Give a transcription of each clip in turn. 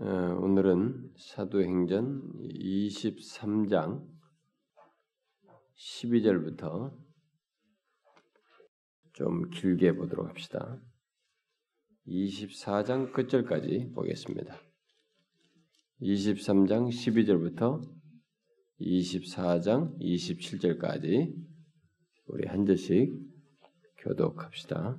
어, 오늘은 사도행전 23장 12절부터 좀 길게 보도록 합시다. 24장 끝절까지 보겠습니다. 23장 12절부터 24장 27절까지 우리 한 절씩 교독합시다.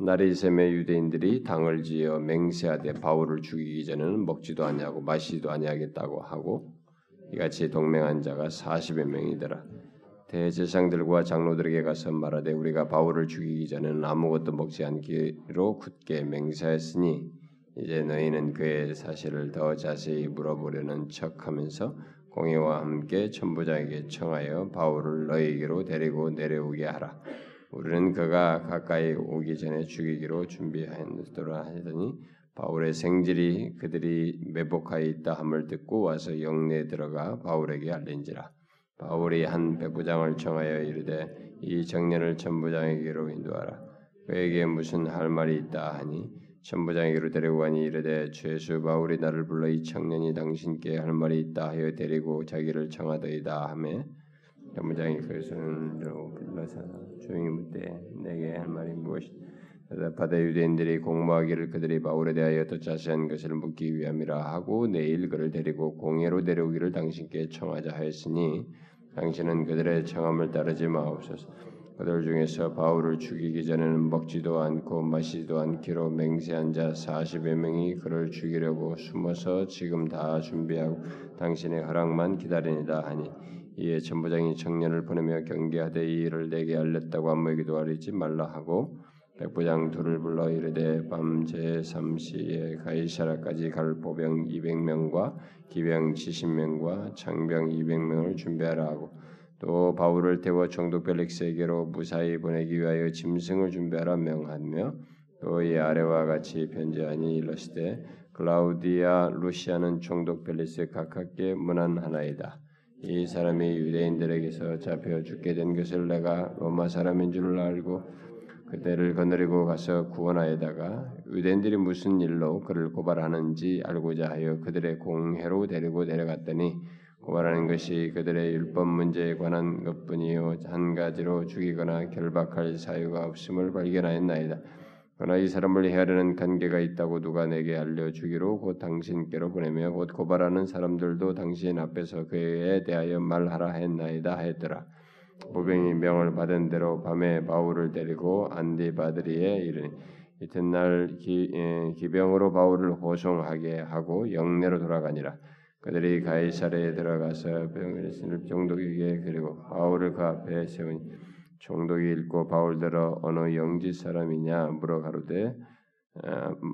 나리샘의 유대인들이 당을 지어 맹세하되 바울을 죽이기 전에는 먹지도 아니하고 마시지도 아니하겠다고 하고 이같이 동맹한 자가 40여 명이더라. 대제상들과 장로들에게 가서 말하되 우리가 바울을 죽이기 전에는 아무것도 먹지 않기로 굳게 맹세했으니 이제 너희는 그의 사실을 더 자세히 물어보려는 척하면서 공회와 함께 천부장에게 청하여 바울을 너희에게로 데리고 내려오게 하라. 우리는 그가 가까이 오기 전에 죽이기로 준비하였노라 하더니 바울의 생질이 그들이 매복하여 있다 함을 듣고 와서 영내에 들어가 바울에게 알린지라. 바울이 한 백부장을 청하여 이르되 이 청년을 천부장에게로 인도하라. 그에게 무슨 할 말이 있다 하니 천부장에게로 데리고 가니 이르되 죄수 바울이 나를 불러 이 청년이 당신께 할 말이 있다 하여 데리고 자기를 청하더이다 하매 천부장이 그 손으로 불러서 조용히 묻되 내게 할 말이 무엇이다. 대답하되 유대인들이 공모하기를 그들이 바울에 대하여 더 자세한 것을 묻기 위함이라 하고 내일 그를 데리고 공회로 데려오기를 당신께 청하자 하였으니 당신은 그들의 청함을 따르지 마옵소서. 그들 중에서 바울을 죽이기 전에는 먹지도 않고 마시지도 않기로 맹세한 자 40여 명이 그를 죽이려고 숨어서 지금 다 준비하고 당신의 허락만 기다리니다 하니 이에 천부장이 청년을 보내며 경계하되 이 일을 내게 알렸다고 아무에게도 알리지 말라 하고 백부장 둘을 불러 이르되 밤 제 3시에 가이사라까지 갈 보병 200명과 기병 70명과 장병 200명을 준비하라 하고 또 바울을 태워 총독 벨릭스에게로 무사히 보내기 위하여 짐승을 준비하라 명하며 또 이 아래와 같이 편지하니 일러시되 클라우디아 루시아는 총독 벨릭스 각하께 문안하나이다. 이 사람이 유대인들에게서 잡혀 죽게 된 것을 내가 로마 사람인 줄 알고 그때를 거느리고 가서 구원하여다가 유대인들이 무슨 일로 그를 고발하는지 알고자 하여 그들의 공회로 데리고 내려갔더니 고발하는 것이 그들의 율법 문제에 관한 것뿐이요 한 가지로 죽이거나 결박할 사유가 없음을 발견하였나이다. 그러나 이 사람을 헤아리는 관계가 있다고 누가 내게 알려주기로 곧 당신께로 보내며 곧 고발하는 사람들도 당신 앞에서 그에 대하여 말하라 했나이다 했더라. 보병이 명을 받은 대로 밤에 바울을 데리고 안디바드리에 이르니 이튿날 기, 에, 기병으로 바울을 호송하게 하고 영내로 돌아가니라. 그들이 가이사르에 들어가서 병을 종독에게 그리고 바울을 그 앞에 세우니 총독이 읽고 바울대로 어느 영지 사람이냐 물어 가로되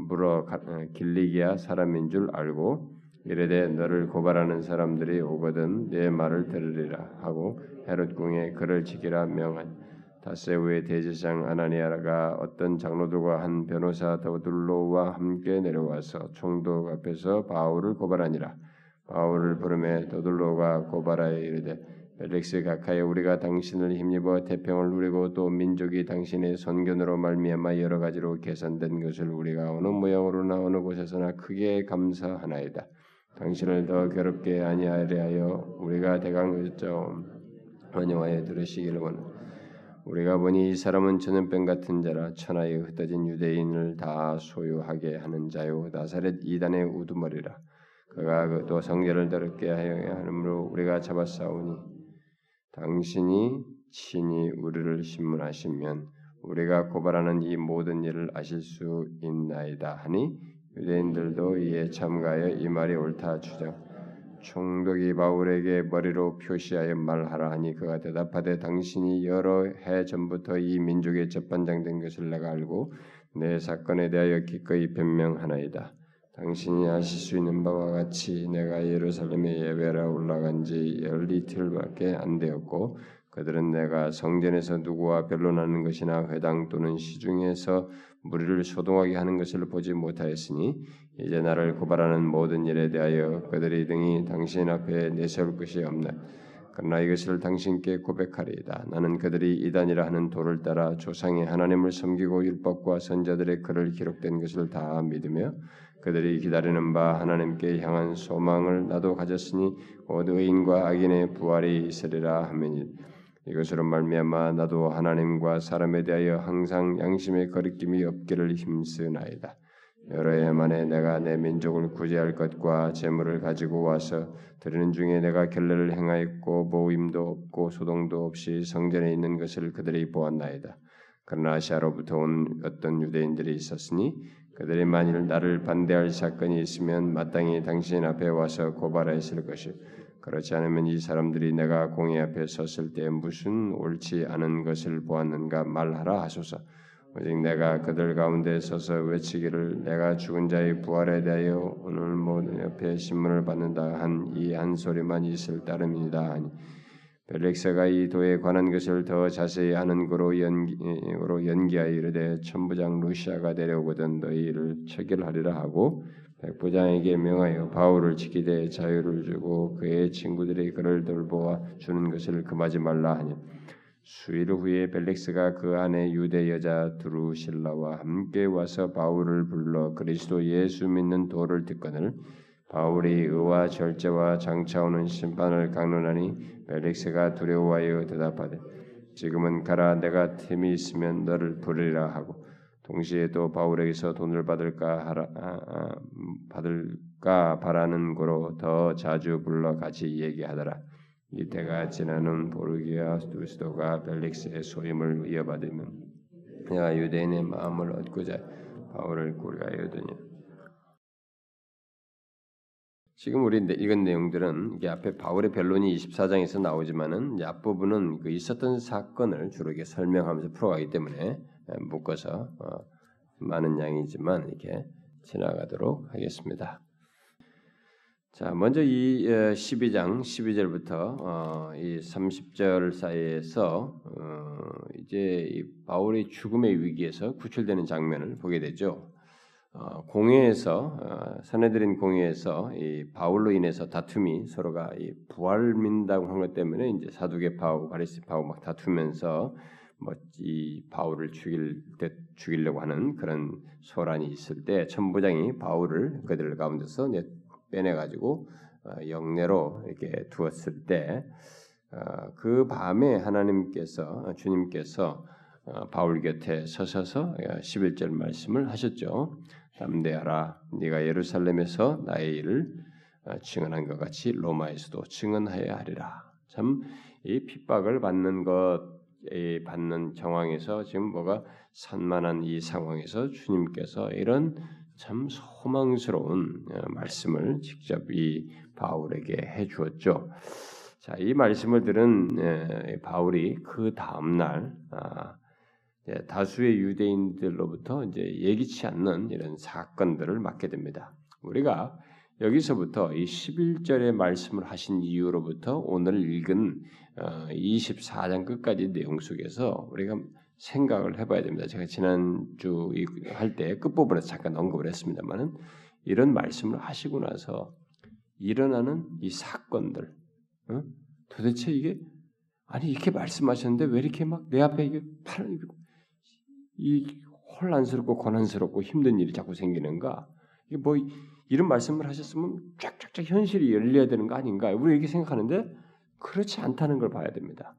물어 길리기아 사람인 줄 알고 이르되 너를 고발하는 사람들이 오거든 내 말을 들으리라 하고 헤롯 궁에 그를 지키라 명한. 다세우의 대제장 아나니아가 어떤 장로들과 한 변호사 더둘로와 함께 내려와서 총독 앞에서 바울을 고발하니라. 바울을 부름에 더둘로가 고발하여 이르되 벨릭스 각하여 우리가 당신을 힘입어 태평을 누리고 또 민족이 당신의 선견으로 말미암아 여러 가지로 개선된 것을 우리가 어느 모양으로나 어느 곳에서나 크게 감사하나이다. 당신을 더 괴롭게 아니하려 우리가 대강을점 환영하여 들으시기를 원. 우리가 보니 이 사람은 전염병 같은 자라 천하에 흩어진 유대인을 다 소유하게 하는 자요 나사렛 이단의 우두머리라. 그가 또 성결을 더럽게 하여 하므로 우리가 잡아싸우니 당신이 친히 우리를 신문하시면 우리가 고발하는 이 모든 일을 아실 수 있나이다 하니 유대인들도 이에 참가하여 이 말이 옳다 주장 총독이 바울에게 머리로 표시하여 말하라 하니 그가 대답하되 당신이 여러 해 전부터 이 민족의 재판장 된 것을 내가 알고 내 사건에 대하여 기꺼이 변명하나이다. 당신이 아실 수 있는 바와 같이 내가 예루살렘에 예배라 올라간 지 열이틀밖에 안 되었고 그들은 내가 성전에서 누구와 변론하는 것이나 회당 또는 시중에서 무리를 소동하게 하는 것을 보지 못하였으니 이제 나를 고발하는 모든 일에 대하여 그들이 등이 당신 앞에 내세울 것이 없나 그러나 이것을 당신께 고백하리이다. 나는 그들이 이단이라 하는 도를 따라 조상의 하나님을 섬기고 율법과 선자들의 글을 기록된 것을 다 믿으며 그들이 기다리는 바 하나님께 향한 소망을 나도 가졌으니 곧 의인과 악인의 부활이 있으리라 하매니 이것으로 말미암아 나도 하나님과 사람에 대하여 항상 양심의 거리낌이 없기를 힘쓰나이다. 여러 해 만에 내가 내 민족을 구제할 것과 재물을 가지고 와서 드리는 중에 내가 결례를 행하였고 모임도 없고 소동도 없이 성전에 있는 것을 그들이 보았나이다. 그러나 아시아로부터 온 어떤 유대인들이 있었으니 그들이 만일 나를 반대할 사건이 있으면 마땅히 당신 앞에 와서 고발하였을 것이 그렇지 않으면 이 사람들이 내가 공의 앞에 섰을 때 무슨 옳지 않은 것을 보았는가 말하라 하소서. 오직 내가 그들 가운데 서서 외치기를 내가 죽은 자의 부활에 대하여 오늘 모든 옆에 신문을 받는다. 한 이한 소리만 있을 따름이다 하니. 벨렉스가 이 도에 관한 것을 더 자세히 아는 거로 연기로 연기하여 이르되 천부장 루시아가 내려오거든 너희를 체결하리라 하고 백부장에게 명하여 바울을 지키되 자유를 주고 그의 친구들이 그를 돌보아 주는 것을 금하지 말라 하니 수일 후에 벨렉스가 그 안에 유대 여자 두루실라와 함께 와서 바울을 불러 그리스도 예수 믿는 도를 듣거늘 바울이 의와 절제와 장차오는 심판을 강론하니 벨렉스가 두려워하여 대답하되 지금은 가라 내가 틈이 있으면 너를 부르리라 하고 동시에 또 바울에게서 돈을 받을까 하라, 아, 아, 받을까 바라는 거로 더 자주 불러 같이 얘기하더라. 이 때가 지나는 보르기아 두스도가 벨릭스의 소임을 이어받으면 내가 유대인의 마음을 얻고자 바울을 고려하여더니 지금 우리 읽은 내용들은 이게 앞에 바울의 변론이 24장에서 나오지만은 앞부분은 그 있었던 사건을 주로 이렇게 설명하면서 풀어가기 때문에 묶어서 어, 많은 양이지만 이렇게 지나가도록 하겠습니다. 자, 먼저 이 12장 어, 12절부터 어, 이 30절 사이에서 어, 이제 이 바울의 죽음의 위기에서 구출되는 장면을 보게 되죠. 어, 공회에서 어, 사내들인 공회에서 이 바울로 인해서 다툼이 서로가 이 부활 민다고 한 것 때문에 이제 사두개파하고 바리새파하고 막 다투면서 뭐 이 바울을 죽일 때 죽이려고 하는 그런 소란이 있을 때 천부장이 바울을 그들 가운데서 빼내 가지고 어, 영내로 이렇게 두었을 때그 어, 밤에 하나님께서 주님께서 어, 바울 곁에 서셔서 11절 말씀을 하셨죠. 담대하라 네가 예루살렘에서 나의 일을 증언한 것 같이 로마에서도 증언하여야 하리라. 참 이 핍박을 받는 것 받는 정황에서 지금 뭐가 산만한 이 상황에서 주님께서 이런 참 소망스러운 어, 말씀을 직접 이 바울에게 해 주었죠. 자, 이 말씀을 들은 바울이 그 다음 날 아, 다수의 유대인들로부터 이제 예기치 않는 이런 사건들을 맡게 됩니다. 우리가 여기서부터 이 11절의 말씀을 하신 이후로부터 오늘 읽은 24장 어, 끝까지 내용 속에서 우리가 생각을 해봐야 됩니다. 제가 지난주 할 때 끝부분에서 잠깐 언급을 했습니다만은 이런 말씀을 하시고 나서 일어나는 이 사건들, 어? 도대체 이게 아니 이렇게 말씀하셨는데 왜 이렇게 막 내 앞에 이게 팔, 이 혼란스럽고 고난스럽고 힘든 일이 자꾸 생기는가? 이게 뭐 이런 말씀을 하셨으면 쫙쫙쫙 현실이 열려야 되는 거 아닌가? 우리 이렇게 생각하는데 그렇지 않다는 걸 봐야 됩니다.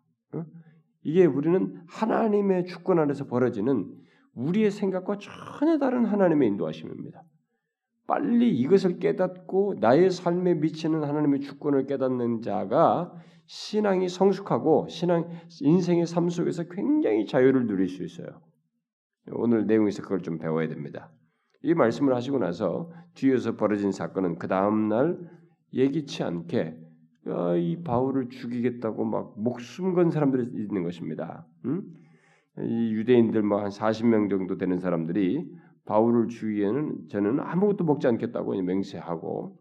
이게 우리는 하나님의 주권 안에서 벌어지는 우리의 생각과 전혀 다른 하나님의 인도하심입니다. 빨리 이것을 깨닫고 나의 삶에 미치는 하나님의 주권을 깨닫는 자가 신앙이 성숙하고 신앙 인생의 삶 속에서 굉장히 자유를 누릴 수 있어요. 오늘 내용에서 그걸 좀 배워야 됩니다. 이 말씀을 하시고 나서 뒤에서 벌어진 사건은 그 다음 날 예기치 않게 어, 이 바울을 죽이겠다고 막 목숨 건 사람들이 있는 것입니다. 음? 이 유대인들 뭐 한 40명 정도 되는 사람들이 바울을 죽이에는 저는 아무것도 먹지 않겠다고 맹세하고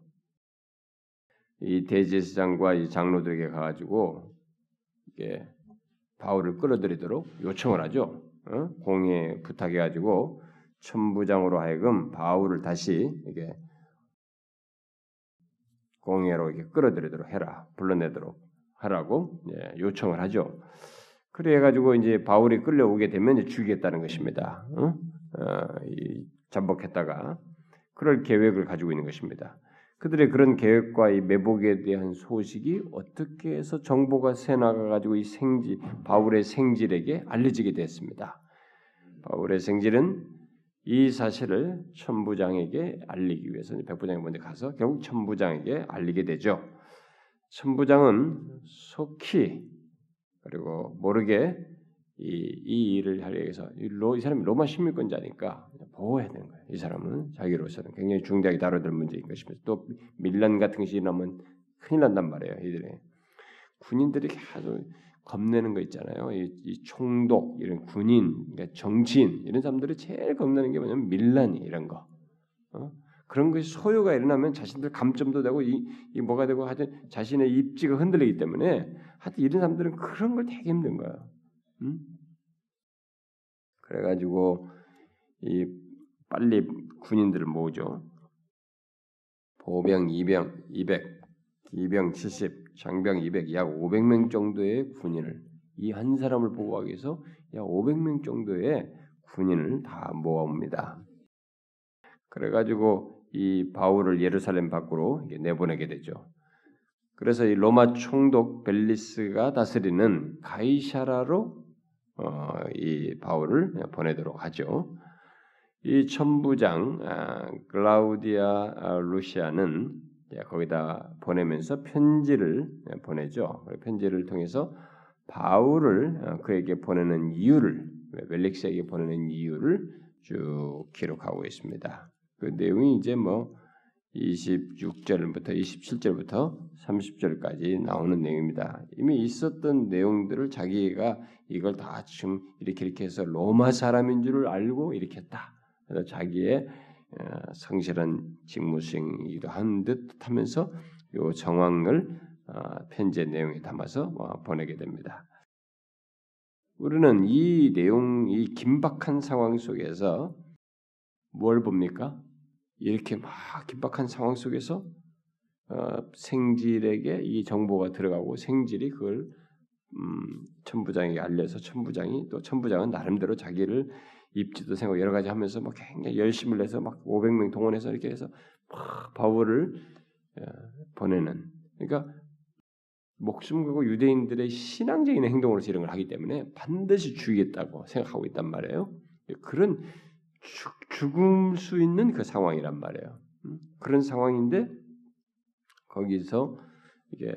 이 대제사장과 이 장로들에게 가가지고 이게 바울을 끌어들이도록 요청을 하죠. 어? 공에 부탁해가지고 천부장으로 하여금 바울을 다시 이게 공예로 이렇게 끌어들이도록 해라, 불러내도록 하라고 예, 요청을 하죠. 그래 가지고 이제 바울이 끌려오게 되면 죽이겠다는 것입니다. 어? 어, 잠복했다가 그럴 계획을 가지고 있는 것입니다. 그들의 그런 계획과 이 매복에 대한 소식이 어떻게 해서 정보가 새나가 가지고 이 생지 바울의 생질에게 알려지게 됐습니다. 바울의 생질은 이 사실을 천부장에게 알리기 위해서 백부장이 먼저 가서 결국 천부장에게 알리게 되죠. 천부장은 속히 그리고 모르게 이, 이 일을 하기 위해서 이, 로, 이 사람이 로마 식민권자니까 보호해야 되는 거예요. 이 사람은 자기로서는 굉장히 중대하게 다뤄야 될 문제인 것입니다. 또 밀란 같은 것이 일어나면 큰일 난단 말이에요. 이들이 군인들이 계속 겁내는 거 있잖아요. 이, 이 총독 이런 군인, 그러니까 정치인 이런 사람들이 제일 겁내는 게 뭐냐면 밀란이 이런 거. 어? 그런 것이 소요가 일어나면 자신들 감점도 되고 이, 이 뭐가 되고 하여튼 자신의 입지가 흔들리기 때문에 하여튼 이런 사람들은 그런 걸 되게 힘든 거예요. 음? 그래가지고 이 빨리 군인들을 모으죠. 보병 2병 200, 기병 70, 장병 200, 약 500명 정도의 군인을 이 한 사람을 보호하기 위해서 약 500명 정도의 군인을 다 모아옵니다. 그래가지고 이 바울을 예루살렘 밖으로 내보내게 되죠. 그래서 이 로마 총독 벨리스가 다스리는 가이샤라로 어, 이 바울을 보내도록 하죠. 이 천부장 아, 글라우디아 아, 루시아는 거기다 보내면서 편지를 보내죠. 편지를 통해서 바울을 어, 그에게 보내는 이유를 벨릭스에게 보내는 이유를 쭉 기록하고 있습니다. 그 내용이 이제 뭐 26절부터 27절부터 30절까지 나오는 내용입니다. 이미 있었던 내용들을 자기가 이걸 다 지금 이렇게 이렇게 해서 로마 사람인 줄을 알고 이렇게 했다. 그래서 자기의 어, 성실한 직무 수행이기도 한 듯하면서 이 정황을 어, 편지의 내용에 담아서 어, 보내게 됩니다. 우리는 이 내용, 이 긴박한 상황 속에서 뭘 봅니까? 이렇게 막 긴박한 상황 속에서 어, 생질에게 이 정보가 들어가고 생질이 그걸 음, 천부장에게 알려서 천부장이 또 천부장은 나름대로 자기를 입지도 생각 여러 가지 하면서 막 굉장히 열심을 내서 막 500명 동원해서 이렇게 해서 막 바울을 어, 보내는 그러니까 목숨 걸고 유대인들의 신앙적인 행동으로서 이런 걸 하기 때문에 반드시 죽이겠다고 생각하고 있단 말이에요. 그런 죽을 수 있는 그 상황이란 말이에요. 음? 그런 상황인데 거기서 이게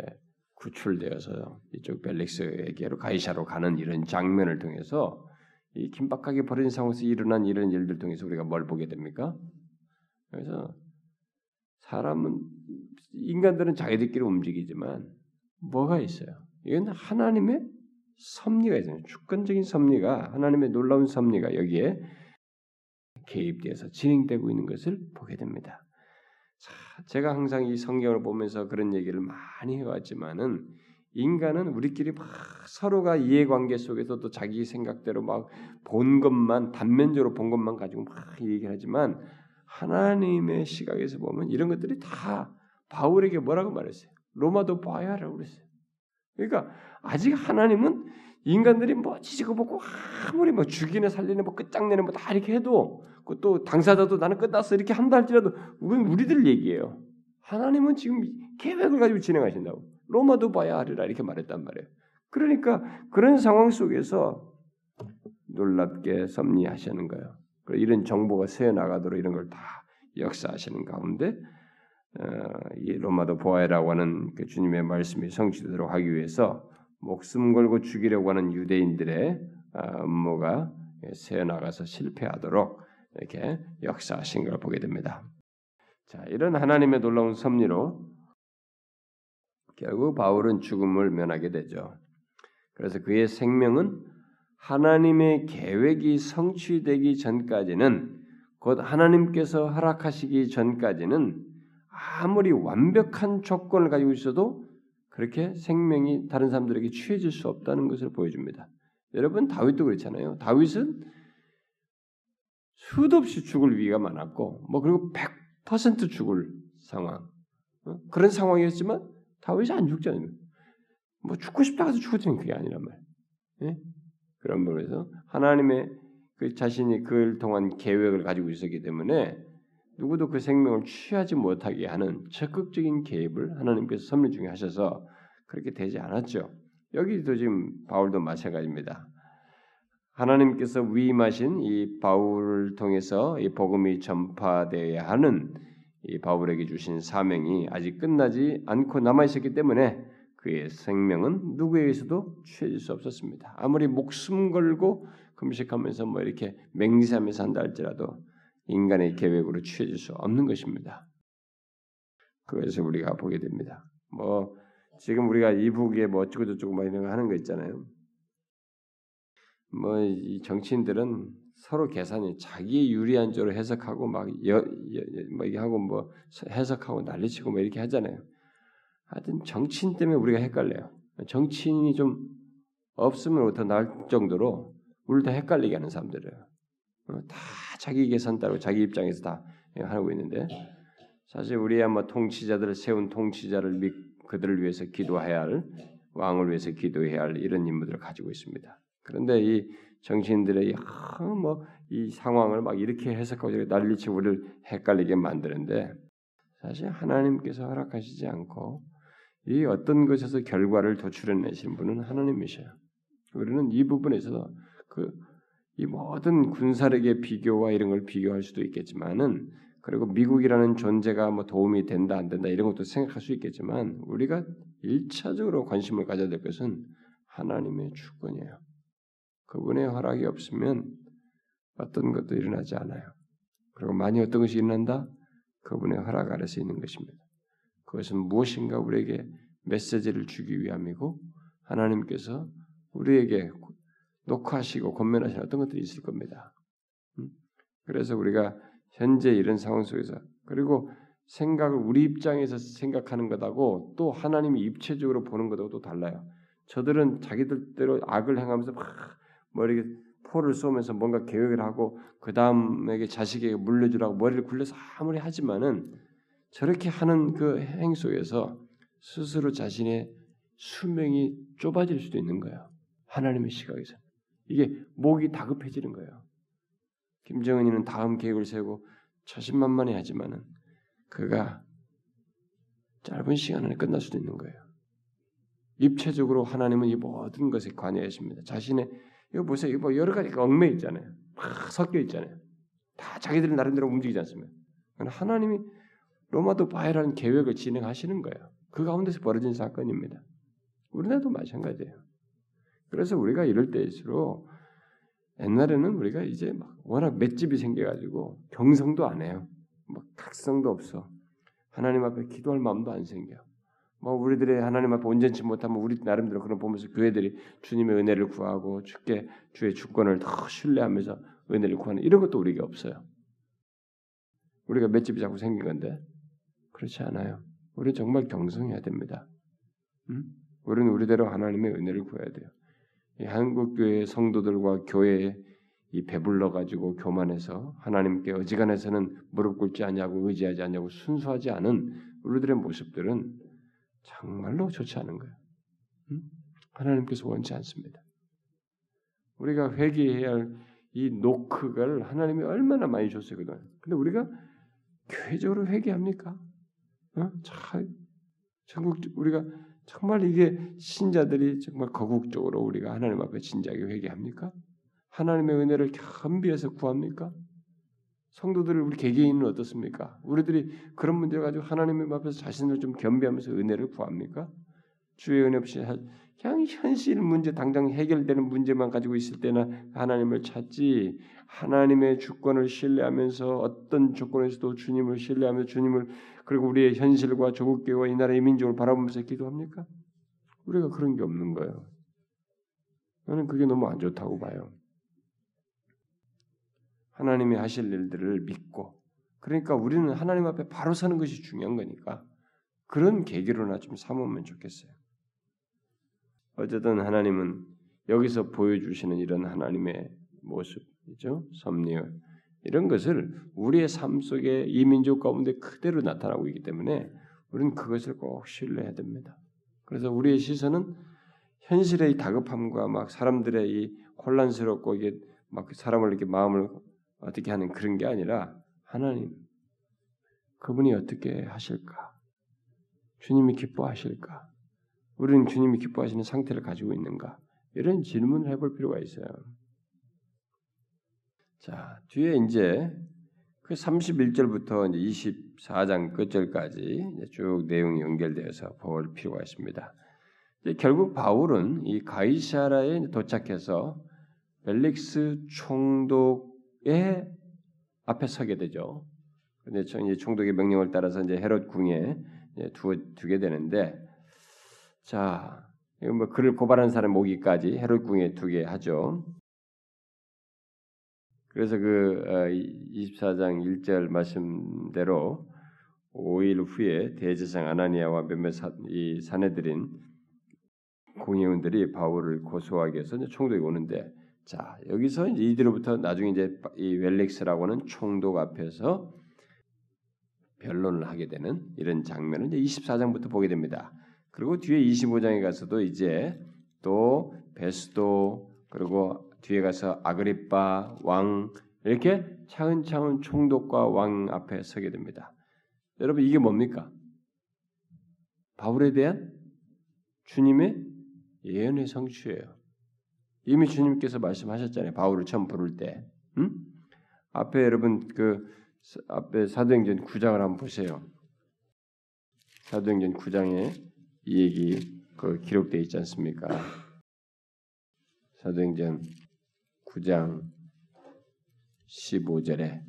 구출되어서 이쪽 벨릭스에게로 가이샤로 가는 이런 장면을 통해서 이 긴박하게 벌어진 상황에서 일어난 이런 일들 통해서 우리가 뭘 보게 됩니까? 그래서 사람은 인간들은 자기들끼리 움직이지만 뭐가 있어요? 이건 하나님의 섭리가 있어요. 주권적인 섭리가 하나님의 놀라운 섭리가 여기에 개입돼서 진행되고 있는 것을 보게 됩니다. 자, 제가 항상 이 성경을 보면서 그런 얘기를 많이 해왔지만은 인간은 우리끼리 막 서로가 이해관계 속에서 도 자기 생각대로 막 본 것만 단면적으로 본 것만 가지고 막 얘기하지만 하나님의 시각에서 보면 이런 것들이 다 바울에게 뭐라고 말했어요? 로마도 봐야 하라고 그랬어요. 그러니까 아직 하나님은 인간들이 뭐 지지고 보고 아무리 뭐 죽이네 살리네 뭐 끝장내네 뭐다 이렇게 해도 또 당사자도 나는 끝났어 이렇게 한다 할지라도 우리는 우리들 얘기예요. 하나님은 지금 계획을 가지고 진행하신다고. 로마도 봐야 하리라 이렇게 말했단 말이에요. 그러니까 그런 상황 속에서 놀랍게 섭리하시는 거예요. 이런 정보가 새어 나가도록 이런 걸 다 역사하시는 가운데 어, 이 로마도 보아라고 하는 그 주님의 말씀이 성취되도록 하기 위해서 목숨 걸고 죽이려고 하는 유대인들의 아, 음모가 새어 나가서 실패하도록 이렇게 역사하신 걸 보게 됩니다. 자, 이런 하나님의 놀라운 섭리로 결국 바울은 죽음을 면하게 되죠. 그래서 그의 생명은 하나님의 계획이 성취되기 전까지는 곧 하나님께서 허락하시기 전까지는 아무리 완벽한 조건을 가지고 있어도 그렇게 생명이 다른 사람들에게 취해질 수 없다는 것을 보여줍니다. 여러분 다윗도 그렇잖아요. 다윗은 수도 없이 죽을 위기가 많았고 뭐 그리고 100% 죽을 상황 어? 그런 상황이었지만 다윗이 안 죽잖아요. 뭐 죽고 싶다 해서 죽어지는 그게 아니란 말. 예? 그런 부분에서 하나님의 그 자신이 그를 통한 계획을 가지고 있었기 때문에 누구도 그 생명을 취하지 못하게 하는 적극적인 개입을 하나님께서 섭리 중에 하셔서 그렇게 되지 않았죠. 여기도 지금 바울도 마찬가지입니다. 하나님께서 위임하신 이 바울을 통해서 이 복음이 전파되어야 하는 이 바울에게 주신 사명이 아직 끝나지 않고 남아 있었기 때문에 그의 생명은 누구에게서도 취해질 수 없었습니다. 아무리 목숨 걸고 금식하면서 뭐 이렇게 맹세하면서 한다 할지라도 인간의 계획으로 취해질 수 없는 것입니다. 그것을 우리가 보게 됩니다. 뭐 지금 우리가 이북에 뭐 어쩌고 저쩌고 막 이런 거 하는 거 있잖아요. 뭐 이 정치인들은 서로 계산이 자기 유리한 쪽으로 해석하고 막 여, 여, 뭐 이게 하고 뭐 해석하고 난리치고 뭐 이렇게 하잖아요. 하여튼 정치인 때문에 우리가 헷갈려요. 정치인이 좀 없으면 더 나을 정도로 우리를 다 헷갈리게 하는 사람들이에요. 어, 다 자기 계산 따르고 자기 입장에서 다 하고 있는데 사실 우리야 뭐 통치자들을 세운 통치자를 믿 그들을 위해서 기도해야 할 왕을 위해서 기도해야 할 이런 임무들을 가지고 있습니다. 그런데 이 정치인들의 아, 뭐이 상황을 막 이렇게 해석하고 난리치고 우리를 헷갈리게 만드는데 사실 하나님께서 허락하시지 않고 이 어떤 것에서 결과를 도출해내시는 분은 하나님이셔요. 우리는 이 부분에서 그 이 모든 군사력의 비교와 이런 걸 비교할 수도 있겠지만은 그리고 미국이라는 존재가 뭐 도움이 된다 안 된다 이런 것도 생각할 수 있겠지만 우리가 일차적으로 관심을 가져야 될 것은 하나님의 주권이에요. 그분의 허락이 없으면 어떤 것도 일어나지 않아요. 그리고 만약 어떤 것이 일어난다? 그분의 허락 아래서 있는 것입니다. 그것은 무엇인가 우리에게 메시지를 주기 위함이고 하나님께서 우리에게 녹화하시고 권면하시는 어떤 것들이 있을 겁니다. 음? 그래서 우리가 현재 이런 상황 속에서 그리고 생각을 우리 입장에서 생각하는 것하고 또 하나님이 입체적으로 보는 것하고 또 달라요. 저들은 자기들대로 악을 행하면서 막 뭐 이렇게 포를 쏘면서 뭔가 계획을 하고 그 다음에게 자식에게 물려주라고 머리를 굴려서 아무리 하지만은 저렇게 하는 그 행 속에서 스스로 자신의 수명이 좁아질 수도 있는 거예요. 하나님의 시각에서 이게 목이 다급해지는 거예요. 김정은이는 다음 계획을 세우고 자신만만해 하지만은 그가 짧은 시간 안에 끝날 수도 있는 거예요. 입체적으로 하나님은 이 모든 것에 관여하십니다. 자신의 이거 보세요. 이거 뭐 여러 가지가 얽매 있잖아요. 막 섞여 있잖아요. 다 자기들 나름대로 움직이지 않습니까? 하나님이 로마도 바이라는 계획을 진행하시는 거예요. 그 가운데서 벌어진 사건입니다. 우리나라도 마찬가지예요. 그래서 우리가 이럴 때일수록 옛날에는 우리가 이제 막 워낙 맷집이 생겨가지고 경성도 안 해요. 뭐 각성도 없어. 하나님 앞에 기도할 마음도 안 생겨. 뭐 우리들의 하나님 앞에 온전치 못하면 우리 나름대로 그런 보면서 교회들이 주님의 은혜를 구하고 주께 주의 주권을 더 신뢰하면서 은혜를 구하는 이런 것도 우리가 없어요. 우리가 맷집이 자꾸 생긴 건데 그렇지 않아요. 우리 정말 경성해야 됩니다. 음? 우리는 우리대로 하나님의 은혜를 구해야 돼요. 한국 교회 성도들과 교회에 이 배불러 가지고 교만해서 하나님께 어지간해서는 무릎 꿇지 않냐고 의지하지 않냐고 순수하지 않은 우리들의 모습들은 정말로 좋지 않은 거예요. 음? 하나님께서 원치 않습니다. 우리가 회개해야 할 이 노크를 하나님이 얼마나 많이 줬어요, 근데 우리가 교회적으로 회개합니까? 어? 참, 전국 우리가 정말 이게 신자들이 정말 거국적으로 우리가 하나님 앞에 진지하게 회개합니까? 하나님의 은혜를 겸비해서 구합니까? 성도들을 우리 개개인은 어떻습니까? 우리들이 그런 문제를 가지고 하나님 앞에서 자신을 좀 겸비하면서 은혜를 구합니까? 주의 은혜 없이 그냥 현실 문제 당장 해결되는 문제만 가지고 있을 때나 하나님을 찾지 하나님의 주권을 신뢰하면서 어떤 조건에서도 주님을 신뢰하면서 주님을 그리고 우리의 현실과 조국교와 이 나라의 민족을 바라보면서 기도합니까? 우리가 그런 게 없는 거예요. 나는 그게 너무 안 좋다고 봐요. 하나님이 하실 일들을 믿고 그러니까 우리는 하나님 앞에 바로 서는 것이 중요한 거니까 그런 계기로나 좀 삼으면 좋겠어요. 어쨌든 하나님은 여기서 보여주시는 이런 하나님의 모습이죠. 섭리 이런 것을 우리의 삶 속에 이 민족 가운데 그대로 나타나고 있기 때문에 우리는 그것을 꼭 신뢰해야 됩니다. 그래서 우리의 시선은 현실의 다급함과 막 사람들의 이 혼란스럽고 이게 막 사람을 이렇게 마음을 어떻게 하는 그런 게 아니라 하나님 그분이 어떻게 하실까? 주님이 기뻐하실까? 우리는 주님이 기뻐하시는 상태를 가지고 있는가? 이런 질문을 해볼 필요가 있어요. 자, 뒤에 이제 그 31절부터 이제 24장 끝절까지 쭉 내용이 연결되어서 볼 필요가 있습니다. 결국 바울은 이 가이사라에 도착해서 벨릭스 총독 의 앞에 서게 되죠. 근데 이제 총독의 명령을 따라서 이제 헤롯 궁에 두, 두게 되는데, 자, 뭐 그를 고발한 사람 모기까지 헤롯 궁에 두게 하죠. 그래서 그 24장 어, 1절 말씀대로 5일 후에 대제상 아나니아와 몇몇 사, 이 사내들인 공회원들이 바울을 고소하기 위해서 총독이 오는데 자 여기서 이제 이들로부터 나중에 이제 이 웰릭스라고 하는 총독 앞에서 변론을 하게 되는 이런 장면을 이제 24장부터 보게 됩니다. 그리고 뒤에 25장에 가서도 이제 또 베스도 그리고 뒤에 가서 아그리빠 왕 이렇게 차근차근 총독과 왕 앞에 서게 됩니다. 여러분 이게 뭡니까? 바울에 대한 주님의 예언의 성취예요. 이미 주님께서 말씀하셨잖아요. 바울을 처음 부를 때. 음? 앞에 여러분 그 앞에 사도행전 9장을 한번 보세요. 사도행전 9장에 이 얘기 그 기록되어 있지 않습니까? 사도행전 9장 15절에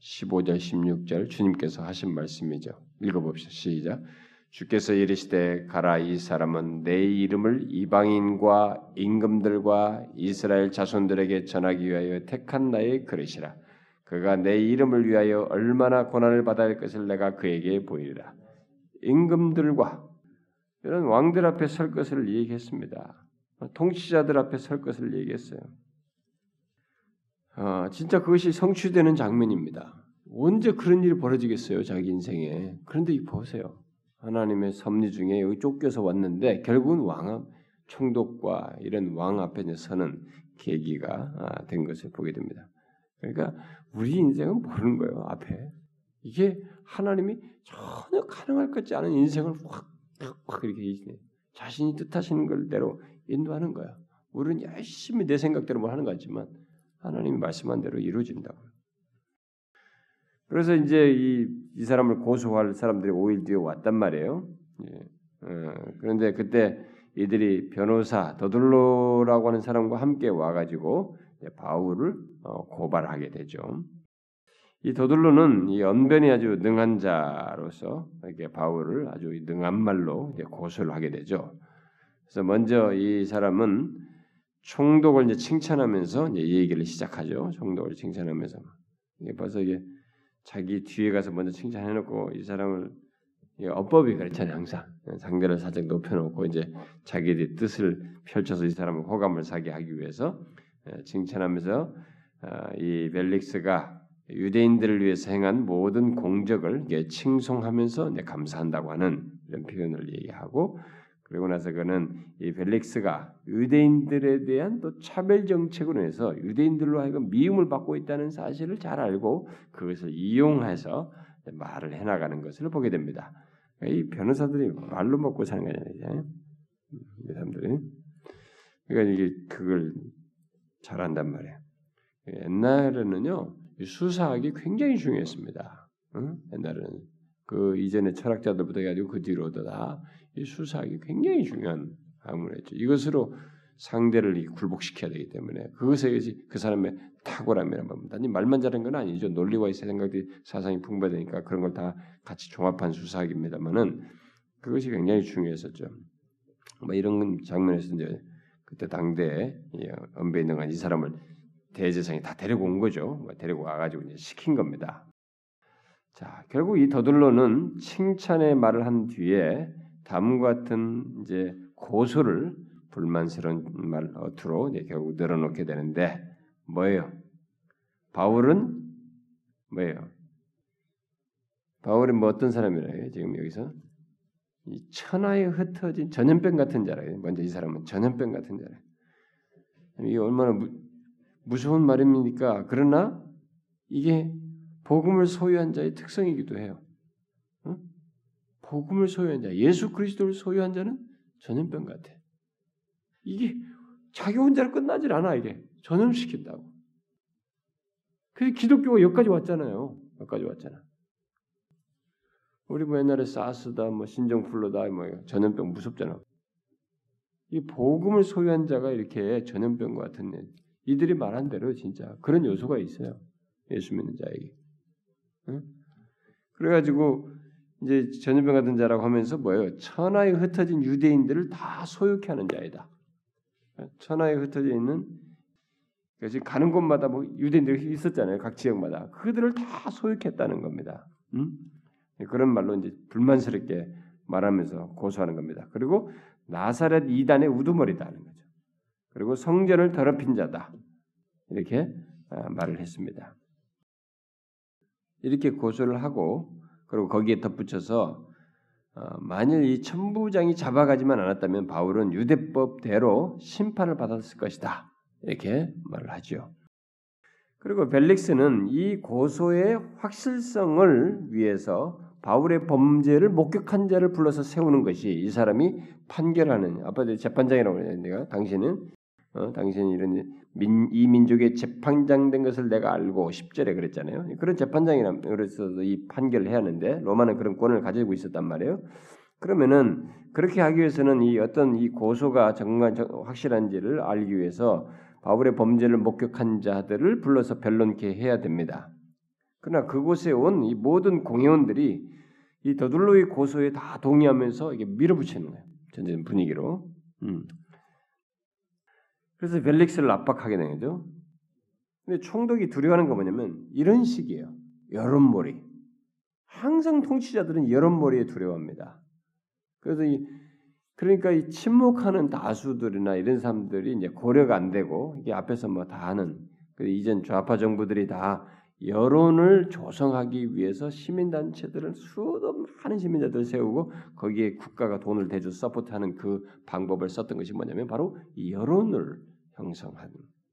15절 16절 주님께서 하신 말씀이죠. 읽어봅시다. 시작. 주께서 이르시되 가라 이 사람은 내 이름을 이방인과 임금들과 이스라엘 자손들에게 전하기 위하여 택한 나의 그릇이라. 그가 내 이름을 위하여 얼마나 고난을 받아야 할 것을 내가 그에게 보이리라. 임금들과 이런 왕들 앞에 설 것을 얘기했습니다. 통치자들 앞에 설 것을 얘기했어요. 아, 진짜 그것이 성취되는 장면입니다. 언제 그런 일이 벌어지겠어요, 자기 인생에. 그런데 이 보세요. 하나님의 섭리 중에 여기 쫓겨서 왔는데 결국은 왕 총독과 이런 왕 앞에 서는 계기가 아, 된 것을 보게 됩니다. 그러니까 우리 인생은 모르는 거예요, 앞에. 이게 하나님이 전혀 가능할 것 같지 않은 인생을 확, 확 이렇게 자신이 뜻하시는 걸대로 인도하는 거야. 우리는 열심히 내 생각대로 뭘 하는 것 같지만 하나님이 말씀한 대로 이루어진다고. 그래서 이제 이, 이 사람을 고소할 사람들이 5일 뒤에 왔단 말이에요. 예. 어, 그런데 그때 이들이 변호사 더둘로라고 하는 사람과 함께 와가지고 바울을 어, 고발하게 되죠. 이 더둘로는 이 언변이 아주 능한 자로서 이렇게 바울을 아주 능한 말로 고소를 하게 되죠. 그래서 먼저 이 사람은 총독을 이제 칭찬하면서 이제 얘기를 시작하죠. 총독을 칭찬하면서 이게 벌써 이게 자기 뒤에 가서 먼저 칭찬해놓고 이 사람을 어법이 그렇잖아요. 항상 상대를 살짝 높여놓고 이제 자기의 뜻을 펼쳐서 이 사람을 호감을 사게 하기 위해서 예, 칭찬하면서 아, 이 벨릭스가 유대인들을 위해서 행한 모든 공적을 칭송하면서 감사한다고 하는 이런 표현을 얘기하고 그리고 나서 그는 이 벨릭스가 유대인들에 대한 또 차별 정책으로 해서 유대인들로 하여금 미움을 받고 있다는 사실을 잘 알고 그것을 이용해서 말을 해나가는 것을 보게 됩니다. 이 변호사들이 말로 먹고 사는 거잖아요. 이 사람들이. 그러니까 이게 그걸 잘한단 말이에요. 옛날에는요 수사학이 굉장히 중요했습니다. 응? 옛날에는 그 이전에 철학자들부터 해가지고 그 뒤로도 다 이 수사학이 굉장히 중요한 학문을 했죠. 이것으로 상대를 굴복시켜야 되기 때문에 그것에 그 사람의 탁월함이란 말입니다. 아니 말만 잘한 건 아니죠. 논리와 의 생각들이 사상이 풍부하니까 그런 걸 다 같이 종합한 수사학입니다만은 그것이 굉장히 중요했었죠. 뭐 이런 장면에서 이제 그때 당대에 언배에 능한 이 사람을 대제상이 다 데리고 온 거죠. 뭐 데리고 와가지고 이제 시킨 겁니다. 자, 결국 이 더들로는 칭찬의 말을 한 뒤에 다음과 같은 이제 고소를 불만스러운 말 어투로 결국 늘어놓게 되는데 뭐예요? 바울은 뭐예요? 바울은 뭐 어떤 사람이라요? 지금 여기서 이 천하에 흩어진 전염병 같은 자라. 먼저 이 사람은 전염병 같은 자라. 이게 얼마나 무, 무서운 말입니까? 그러나 이게 복음을 소유한 자의 특성이기도 해요. 응? 복음을 소유한 자, 예수 그리스도를 소유한 자는 전염병 같아. 이게 자기 혼자로 끝나질 않아 이게 전염시킨다고. 그래서 기독교가 여기까지 왔잖아요. 여기까지 왔잖아. 우리 뭐 옛날에 사스다, 뭐 신종플루다, 뭐 전염병 무섭잖아. 이 복음을 소유한 자가 이렇게 전염병과 같은 일, 이들이 말한 대로 진짜 그런 요소가 있어요. 예수 믿는 자에게. 응? 그래가지고 이제 전염병 같은 자라고 하면서 뭐예요? 천하에 흩어진 유대인들을 다 소유케 하는 자이다. 천하에 흩어져 있는 지금 가는 곳마다 뭐 유대인들이 있었잖아요. 각 지역마다 그들을 다 소유했다는 겁니다. 음? 그런 말로 이제 불만스럽게 말하면서 고소하는 겁니다. 그리고 나사렛 이단의 우두머리다는 거죠. 그리고 성전을 더럽힌 자다 이렇게 아, 말을 했습니다. 이렇게 고소를 하고 그리고 거기에 덧붙여서 어, 만일 이 천부장이 잡아가지만 않았다면 바울은 유대법대로 심판을 받았을 것이다. 이렇게 말을 하죠. 그리고 벨릭스는 이 고소의 확실성을 위해서 바울의 범죄를 목격한 자를 불러서 세우는 것이 이 사람이 판결하는 아빠들 재판장이라고 내가 당신은 어, 당신이 이런 민, 이 민족의 재판장 된 것을 내가 알고 10절에 그랬잖아요. 그런 재판장이라서 이 판결을 해야 하는데 로마는 그런 권을 가지고 있었단 말이에요. 그러면은 그렇게 하기 위해서는 이 어떤 이 고소가 정말 확실한지를 알기 위해서 바울의 범죄를 목격한 자들을 불러서 변론케 해야 됩니다. 그러나 그곳에 온 이 모든 공회원들이 이 더둘로의 고소에 다 동의하면서 이게 밀어붙이는 거예요. 전체 분위기로. 음. 그래서 벨릭스를 압박하게 된 거죠. 근데 총독이 두려워하는 거 뭐냐면 이런 식이에요. 여론몰이. 항상 통치자들은 여론몰이에 두려워합니다. 그래서 이 그러니까 이 침묵하는 다수들이나 이런 사람들이 이제 고려가 안 되고 이게 앞에서 뭐 다 하는 그 이전 좌파 정부들이 다 여론을 조성하기 위해서 시민단체들을 수도 많은 시민자들을 세우고 거기에 국가가 돈을 대주 서포트하는 그 방법을 썼던 것이 뭐냐면 바로 여론을 형성하는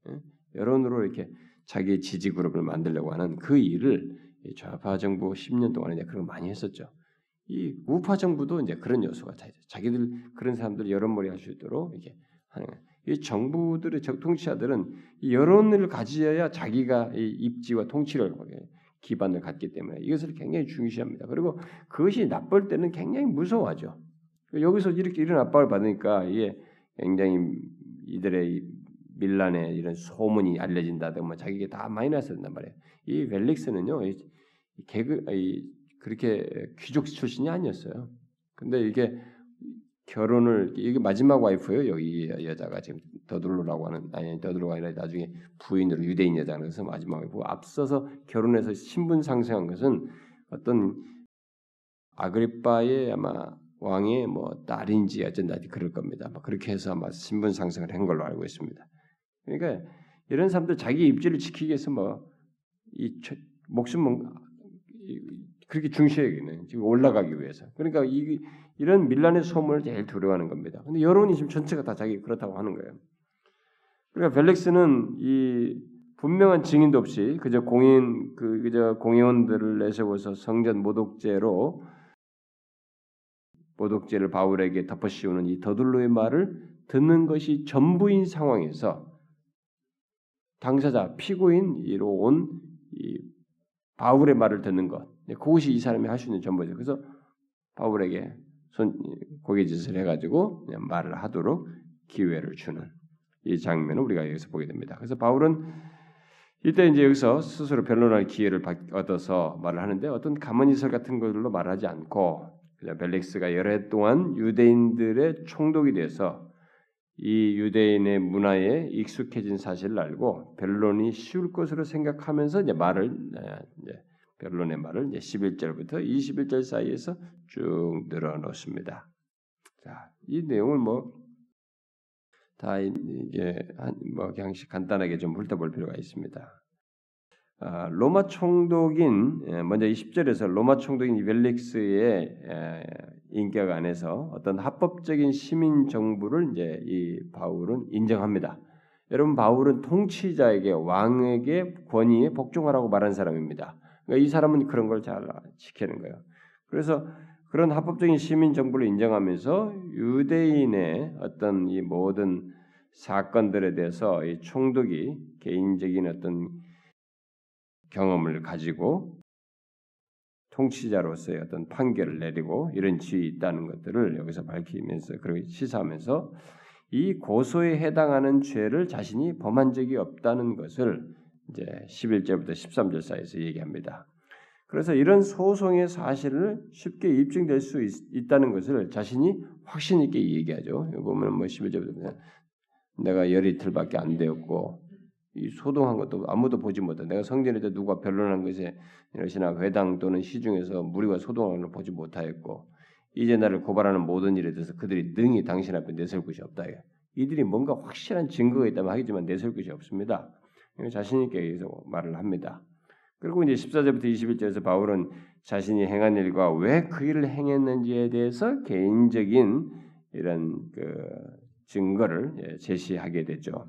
예? 여론으로 이렇게 자기 지지 그룹을 만들려고 하는 그 일을 좌파 정부 10년 동안 이제 그런 거 많이 했었죠. 이 우파 정부도 이제 그런 요소가 다 있죠. 자기들 그런 사람들 여론몰이 할 수 있도록 이렇게 하는 거예요. 이 정부들의 통치자들은 여론을 가져야 자기가 입지와 통치를 기반을 갖기 때문에 이것을 굉장히 중시합니다. 그리고 그것이 나쁠 때는 굉장히 무서워하죠. 여기서 이렇게 이런 압박을 받으니까 이게 굉장히 이들의 밀란의 이런 소문이 알려진다든가 뭐 자기가 다 마이너스 된단 말이에요. 이 웰릭스는요, 이 개그, 이 그렇게 귀족 출신이 아니었어요. 근데 이게 결혼을 이게 마지막 와이프예요. 여기 여자가 지금 더둘로라고 하는 아니 더둘로가 아니라 나중에 부인으로 유대인 여자는 그래서 마지막 와이프 앞서서 결혼해서 신분 상승한 것은 어떤 아그리빠의 아마 왕의 뭐 딸인지 어쩐다 그럴 겁니다. 뭐 그렇게 해서 아마 신분 상승을 한 걸로 알고 있습니다. 그러니까 이런 사람들 자기 입지를 지키기 위해서 뭐이 목숨 그렇게 중시해야겠네. 지금 올라가기 위해서. 그러니까 이, 이런 밀란의 소문을 제일 두려워하는 겁니다. 근데 여론이 지금 전체가 다 자기 그렇다고 하는 거예요. 그러니까 벨렉스는 이 분명한 증인도 없이 그저 공인 그 그저 공회원들을 내세워서 성전 모독죄로 모독죄를 바울에게 덮어씌우는 이 더둘로의 말을 듣는 것이 전부인 상황에서 당사자 피고인으로 온이 바울의 말을 듣는 것 그것이 이 사람이 할 수 있는 전부죠. 그래서 바울에게 손 고개짓을 해가지고 말을 하도록 기회를 주는 이 장면을 우리가 여기서 보게 됩니다. 그래서 바울은 이때 이제 여기서 스스로 변론할 기회를 얻어서 말을 하는데 어떤 가문이설 같은 걸로 말하지 않고 그냥 벨릭스가 여러 해 동안 유대인들의 총독이 돼서 이 유대인의 문화에 익숙해진 사실을 알고 변론이 쉬울 것으로 생각하면서 이제 말을 이제 변론의 말을 이제 11절부터 21절 사이에서 쭉 늘어놓습니다. 자, 이 내용을 뭐 다 이게 뭐 그냥 간단하게 좀 훑어볼 필요가 있습니다. 아, 로마 총독인 예, 먼저 이 10절에서 로마 총독인 벨릭스의 인격 안에서 어떤 합법적인 시민 정부를 이제 이 바울은 인정합니다. 여러분 바울은 통치자에게 왕에게 권위에 복종하라고 말한 사람입니다. 그러니까 이 사람은 그런 걸 잘 지키는 거예요. 그래서 그런 합법적인 시민 정부를 인정하면서 유대인의 어떤 이 모든 사건들에 대해서 이 총독이 개인적인 어떤 경험을 가지고 통치자로서의 어떤 판결을 내리고 이런 지위 있다는 것들을 여기서 밝히면서 그리고 시사하면서 이 고소에 해당하는 죄를 자신이 범한 적이 없다는 것을 이제 11절부터 13절 사이에서 얘기합니다. 그래서 이런 소송의 사실을 쉽게 입증될 수 있, 다는 것을 자신이 확신 있게 얘기하죠. 보면 뭐 11절부터 내가 열이틀밖에 안 되었고 이 소동한 것도 아무도 보지 못해. 내가 성전에 때 누가 변론한 것에 이것이나 회당 또는 시중에서 무리가 소동하는 걸 보지 못하였고 이제 나를 고발하는 모든 일에 대해서 그들이 능히 당신 앞에 내설 것이 없다. 이들이 뭔가 확실한 증거가 있다면 하겠지만 내설 것이 없습니다. 자신 있게 여기서 말을 합니다. 그리고 이제 14절부터 21절에서 바울은 자신이 행한 일과 왜 그 일을 행했는지에 대해서 개인적인 이런 그 증거를 예, 제시하게 되죠.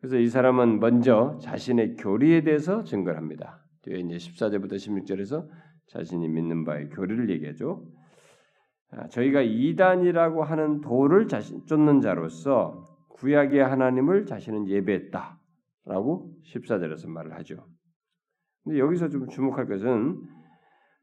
그래서 이 사람은 먼저 자신의 교리에 대해서 증거를 합니다. 뒤에 이제 14절부터 16절에서 자신이 믿는 바의 교리를 얘기하죠. 아, 저희가 이단이라고 하는 도를 자신 쫓는 자로서 구약의 하나님을 자신은 예배했다라고 14절에서 말을 하죠. 근데 여기서 좀 주목할 것은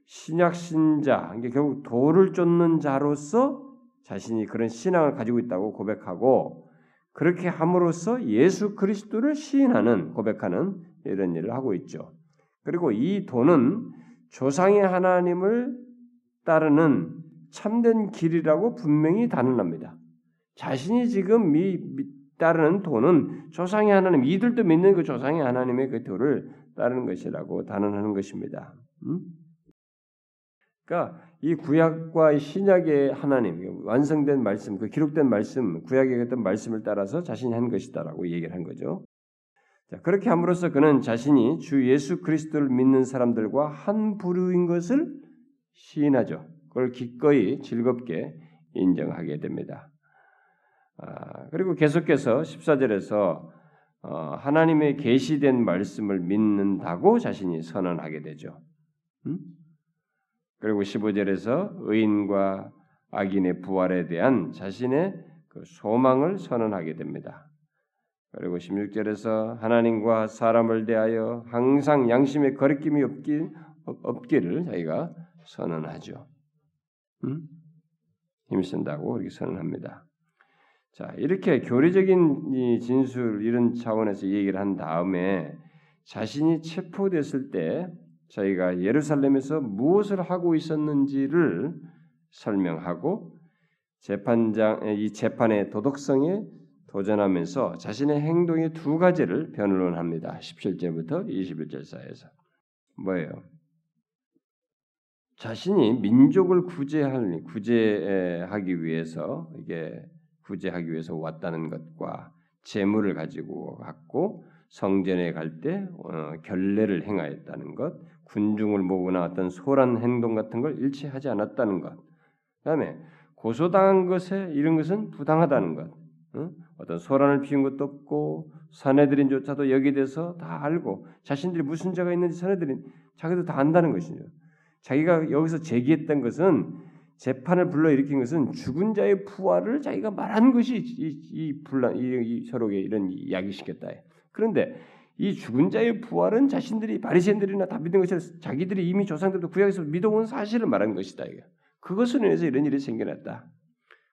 신약 신자, 이게 결국 도를 쫓는 자로서 자신이 그런 신앙을 가지고 있다고 고백하고 그렇게 함으로써 예수 그리스도를 시인하는 고백하는 이런 일을 하고 있죠. 그리고 이 도는 조상의 하나님을 따르는 참된 길이라고 분명히 단언합니다. 자신이 지금 미, 미, 따르는 도는 조상의 하나님, 이들도 믿는 그 조상의 하나님의 그 도를 따르는 것이라고 단언하는 것입니다. 음? 그러니까 이 구약과 신약의 하나님 완성된 말씀, 그 기록된 말씀, 구약의 어떤 말씀을 따라서 자신이 한 것이다라고 얘기를 한 거죠. 자, 그렇게 함으로써 그는 자신이 주 예수 그리스도를 믿는 사람들과 한 부류인 것을 시인하죠. 그걸 기꺼이 즐겁게 인정하게 됩니다. 아, 그리고 계속해서 14절에서 어, 하나님의 계시된 말씀을 믿는다고 자신이 선언하게 되죠. 음? 그리고 15절에서 의인과 악인의 부활에 대한 자신의 그 소망을 선언하게 됩니다. 그리고 16절에서 하나님과 사람을 대하여 항상 양심의 거리낌이 없기, 없기를 자기가 선언하죠. 음? 힘쓴다고 이렇게 선언합니다. 자, 이렇게 교리적인 이 진술 이런 차원에서 얘기를 한 다음에 자신이 체포됐을 때 자기가 예루살렘에서 무엇을 하고 있었는지를 설명하고 재판장 이 재판의 도덕성에 도전하면서 자신의 행동의 두 가지를 변론합니다. 17절부터 21절 사이에서 뭐예요? 자신이 민족을 구제할 구제하기 위해서 이게 구제하기 위해서 왔다는 것과 재물을 가지고 갔고 성전에 갈때 어, 결례를 행하였다는 것, 군중을 모으거나 어떤 소란 행동 같은 걸 일치하지 않았다는 것. 그다음에 고소당한 것에 이런 것은 부당하다는 것. 응? 어떤 소란을 피운 것도 없고 사내들인조차도 여기에 대해서 다 알고 자신들이 무슨 죄가 있는지 사내들인 자기도 다 안다는 것이죠. 자기가 여기서 제기했던 것은 재판을 불러일으킨 것은 죽은 자의 부활을 자기가 말한 것이 이, 이 분란, 이, 이 서로에게 이런 이야기시켰다. 그런데 이 죽은 자의 부활은 자신들이 바리새인들이나 다 믿은 것이 자기들이 이미 조상들도 구약에서 믿어온 사실을 말한 것이다. 그것으로 인해서 이런 일이 생겨났다.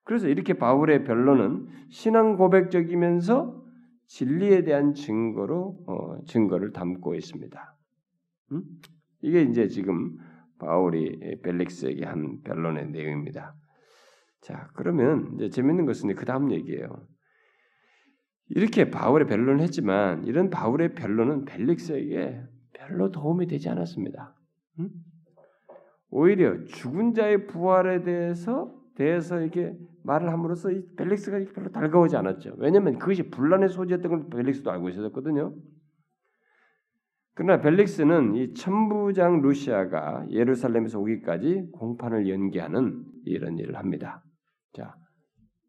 그래서 이렇게 바울의 변론은 신앙 고백적이면서 진리에 대한 증거로 어, 증거를 담고 있습니다. 음? 이게 이제 지금 바울이 벨릭스에게 한 변론의 내용입니다. 자, 그러면 이제 재밌는 것은 그 다음 얘기예요. 이렇게 바울의 변론을 했지만 이런 바울의 변론은 벨릭스에게 별로 도움이 되지 않았습니다. 음? 오히려 죽은 자의 부활에 대해서 대해서 이렇게 말을 함으로써 이 벨릭스가 별로 달가오지 않았죠. 왜냐하면 그것이 분란의 소지였던 걸 벨릭스도 알고 있었거든요. 그러나 벨릭스는 이 천부장 루시아가 예루살렘에서 오기까지 공판을 연기하는 이런 일을 합니다. 자,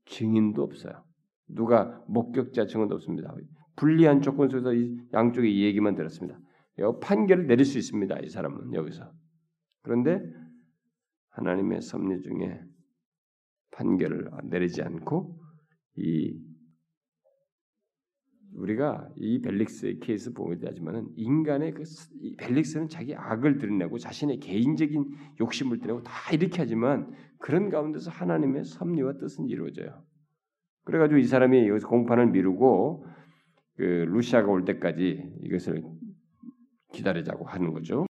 증인도 없어요. 누가 목격자 증언도 없습니다. 불리한 조건 속에서 양쪽의 얘기만 들었습니다. 판결을 내릴 수 있습니다. 이 사람은 여기서. 그런데 하나님의 섭리 중에 판결을 내리지 않고 이 우리가 이 벨릭스의 케이스 보게 되지만은 인간의 그 벨릭스는 자기 악을 드러내고 자신의 개인적인 욕심을 드러내고 다 이렇게 하지만 그런 가운데서 하나님의 섭리와 뜻은 이루어져요. 그래가지고 이 사람이 여기서 공판을 미루고 그 루시아가 올 때까지 이것을 기다리자고 하는 거죠.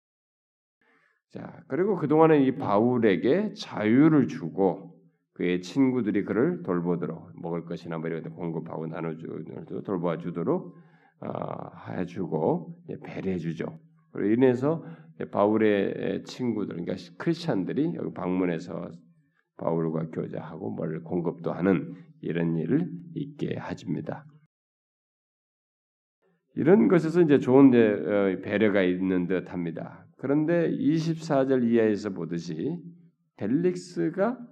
자 그리고 그 동안에 이 바울에게 자유를 주고 그의 친구들이 그를 돌보도록 먹을 것이나 뭐 이런 데 공급하고 나눠주도 돌봐 주도록 어, 해주고 배려해 주죠. 그로 인해서 바울의 친구들, 그러니까 크리스천들이 여기 방문해서 바울과 교제하고 뭘 공급도 하는 이런 일을 있게 하집니다. 이런 것에서 이제 좋은 어, 배려가 있는 듯합니다. 그런데 24절 이하에서 보듯이 델릭스가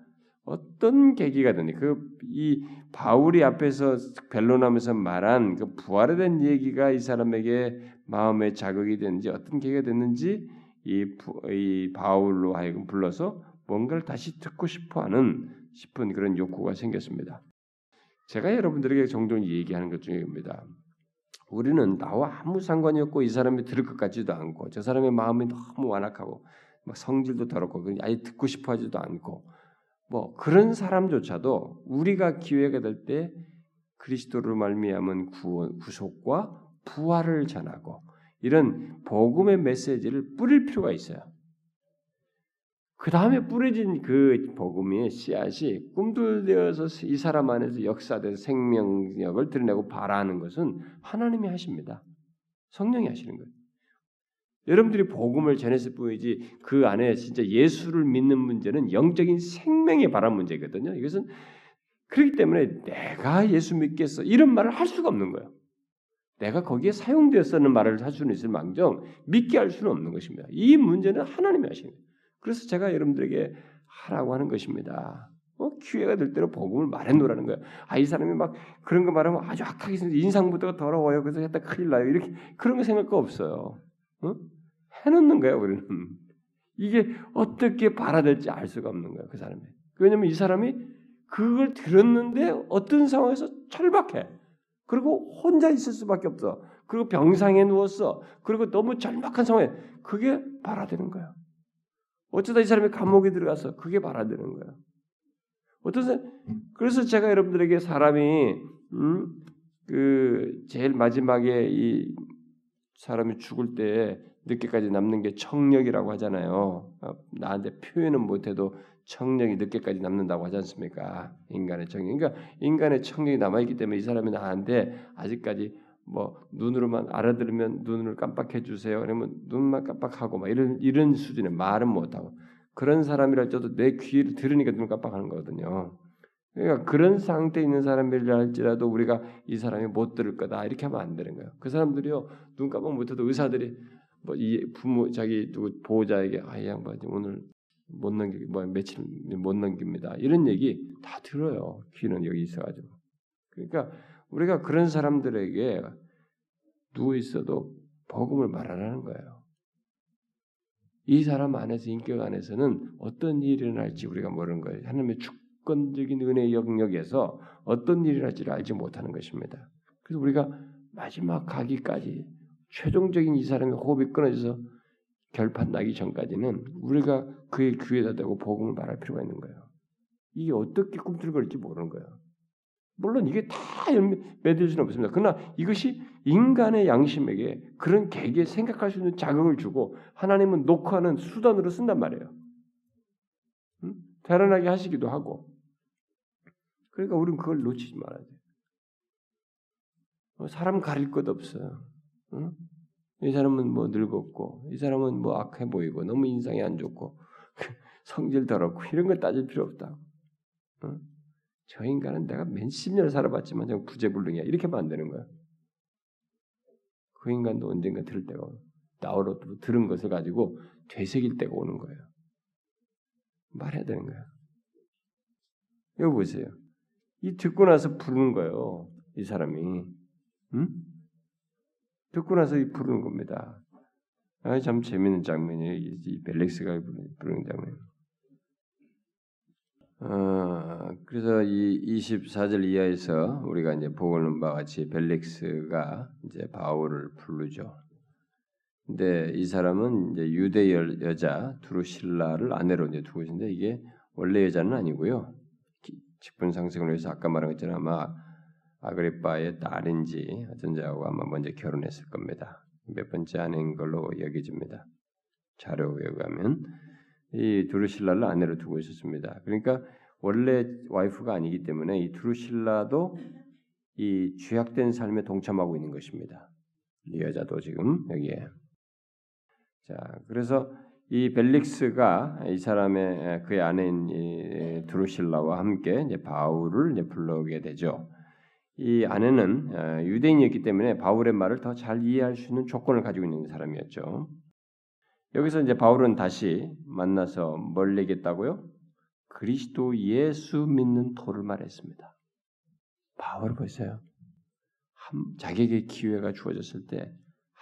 어떤 계기가 되니 그이 바울이 앞에서 변론하면서 말한 그 부활에 대한 얘기가 이 사람에게 마음에 자극이 됐는지 어떤 계기가 됐는지 이, 이 바울로 하여금 불러서 뭔가를 다시 듣고 싶어하는 싶은 그런 욕구가 생겼습니다. 제가 여러분들에게 종종 얘기하는 것 중에 입니다. 우리는 나와 아무 상관이 없고 이 사람이 들을 것 같지도 않고 저 사람의 마음이 너무 완악하고 막 성질도 더럽고 아예 듣고 싶어하지도 않고 뭐 그런 사람조차도 우리가 기회가 될 때 그리스도를 말미암은 구속과 부활을 전하고 이런 복음의 메시지를 뿌릴 필요가 있어요. 그 다음에 뿌려진 그 복음의 씨앗이 꿈틀대어서 이 사람 안에서 역사된 생명력을 드러내고 발하는 것은 하나님이 하십니다. 성령이 하시는 거예요. 여러분들이 복음을 전했을 뿐이지 그 안에 진짜 예수를 믿는 문제는 영적인 생명에 바란 문제거든요. 이것은 그렇기 때문에 내가 예수 믿겠어 이런 말을 할 수가 없는 거예요. 내가 거기에 사용되었다는 말을 할 수는 있을 망정 믿게 할 수는 없는 것입니다. 이 문제는 하나님이 하시는 거예요. 그래서 제가 여러분들에게 하라고 하는 것입니다. 어? 기회가 될 때로 복음을 말해놓으라는 거예요. 아, 이 사람이 막 그런 거 말하면 아주 악하게 인상부터가 더러워요. 그래서 했다 큰일 나요. 이렇게 그런 거 생각가 없어요. 어? 해놓는 거예요, 우리는. 이게 어떻게 받아들지 알 수가 없는 거예요, 그 사람이. 왜냐면 이 사람이 그걸 들었는데 어떤 상황에서 철박해. 그리고 혼자 있을 수밖에 없어. 그리고 병상에 누웠어. 그리고 너무 절박한 상황에 그게 받아들는 거야. 어쩌다 이 사람이 감옥에 들어가서 그게 받아들는 거야. 어떤 그래서 제가 여러분들에게 사람이 음, 그 제일 마지막에 이 사람이 죽을 때 늦게까지 남는 게 청력이라고 하잖아요. 어, 나한테 표현은 못해도 청력이 늦게까지 남는다고 하지 않습니까? 인간의 청력. 그러니까 인간의 청력이 남아있기 때문에 이 사람이 나한테 아직까지 뭐 눈으로만 알아들으면 눈을 깜빡해 주세요. 그러면 눈만 깜빡하고 막 이런 이런 수준의 말은 못하고 그런 사람이랄지라도 내 귀를 들으니까 눈을 깜빡하는 거거든요. 그러니까 그런 상태에 있는 사람이랄지라도 우리가 이 사람이 못 들을 거다 이렇게 하면 안 되는 거예요. 그 사람들이요 눈 깜빡 못해도 의사들이 뭐 이 부모 자기 누구 보호자에게 아 이 양반 오늘 못 넘기 뭐 며칠 못 넘깁니다. 이런 얘기 다 들어요. 귀는 여기 있어가지고. 그러니까 우리가 그런 사람들에게 누워 있어도 복음을 말하라는 거예요. 이 사람 안에서 인격 안에서는 어떤 일이 일어날지 우리가 모르는 거예요. 하나님의 주권적인 은혜 영역에서 어떤 일이 일어날지를 알지 못하는 것입니다. 그래서 우리가 마지막 가기까지 최종적인 이 사람의 호흡이 끊어져서 결판 나기 전까지는 우리가 그의 귀에다 대고 복음을 말할 필요가 있는 거예요. 이게 어떻게 꿈틀거릴지 모르는 거예요. 물론 이게 다 맺을 수는 없습니다. 그러나 이것이 인간의 양심에게 그런 계기에 생각할 수 있는 자극을 주고 하나님은 녹화하는 수단으로 쓴단 말이에요. 응? 대란하게 하시기도 하고. 그러니까 우리는 그걸 놓치지 말아야 돼. 뭐 사람 가릴 것 없어요. 응? 이 사람은 뭐 늙었고, 이 사람은 뭐 악해 보이고, 너무 인상이 안 좋고, 성질 더럽고, 이런 거 따질 필요 없다. 응? 저 인간은 내가 몇십 년을 살아봤지만 저 구제불능이야. 이렇게 되는 거야. 그 인간도 언젠가 들을 때가 나오로 들은 것을 가지고 되새길 때가 오는 거예요. 말해야 되는 거예요. 여기 보세요. 이 듣고 나서 부르는 거예요. 이 사람이. 응? 듣고 나서 부르는 겁니다. 아, 참 재밌는 장면이에요. 이 벨릭스가 부르는 장면. 어, 그래서 이 24절 이하에서 우리가 이제 보고는 바와 같이 벨릭스가 이제 바울을 부르죠. 근데 이 사람은 이제 유대 여자 두루실라를 아내로 이제 두고 있는데 이게 원래 여자는 아니고요. 직분 상승을 위해서 아까 말한 것처럼 아마 아그리빠의 딸인지 어떤 자하고 아마 먼저 결혼했을 겁니다. 몇 번째 아내인 걸로 여겨집니다. 자료에 의하면 이 두루실라를 아내로 두고 있었습니다. 그러니까 원래 와이프가 아니기 때문에 이 두루실라도 이 죄악된 삶에 동참하고 있는 것입니다. 이 여자도 지금 여기에 자 그래서 이 벨릭스가 이 사람의 그의 아내인 이 드루실라와 함께 이제 바울을 이제 불러오게 되죠. 이 아내는 어, 유대인이었기 때문에 바울의 말을 더 잘 이해할 수 있는 조건을 가지고 있는 사람이었죠. 여기서 이제 바울은 다시 만나서 뭘 얘기했다고요? 그리스도 예수 믿는 토를 말했습니다. 바울 보세요. 한, 자기에게 기회가 주어졌을 때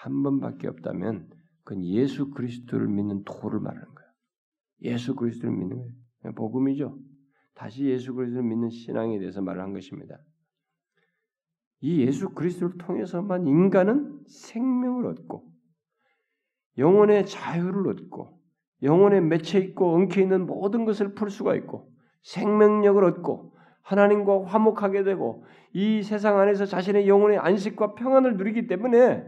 한 번밖에 없다면 그건 예수 그리스도를 믿는 도를 말하는 거예요. 예수 그리스도를 믿는 거예요. 복음이죠. 다시 예수 그리스도를 믿는 신앙에 대해서 말을 한 것입니다. 이 예수 그리스도를 통해서만 인간은 생명을 얻고 영혼의 자유를 얻고 영혼에 맺혀 있고 엉켜 있는 모든 것을 풀 수가 있고 생명력을 얻고 하나님과 화목하게 되고 이 세상 안에서 자신의 영혼의 안식과 평안을 누리기 때문에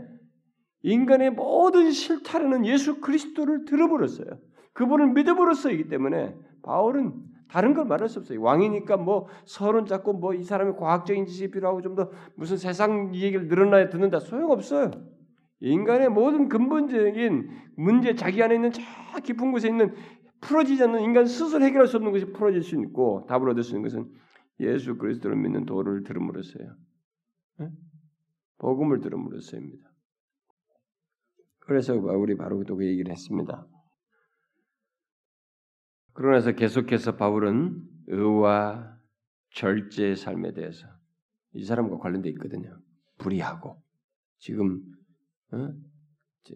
인간의 모든 실타래는 예수 그리스도를 들어버렸어요. 그분을 믿어버렸어이기 때문에 바울은 다른 걸 말할 수 없어요. 왕이니까 뭐 서론 잡고 뭐 이 사람의 과학적인 지식이 필요하고 좀 더 무슨 세상 얘기를 늘어나야 듣는다 소용없어요. 인간의 모든 근본적인 문제 자기 안에 있는 저 깊은 곳에 있는 풀어지지 않는 인간 스스로 해결할 수 없는 것이 풀어질 수 있고 답을 얻을 수 있는 것은 예수 그리스도를 믿는 도를 들음으로써요. 네? 복음을 들음으로써입니다. 그래서 우리 바로 또 그 얘기를 했습니다. 그러나서 계속해서 바울은 의와 절제의 삶에 대해서 이 사람과 관련돼 있거든요. 불의하고 지금 어?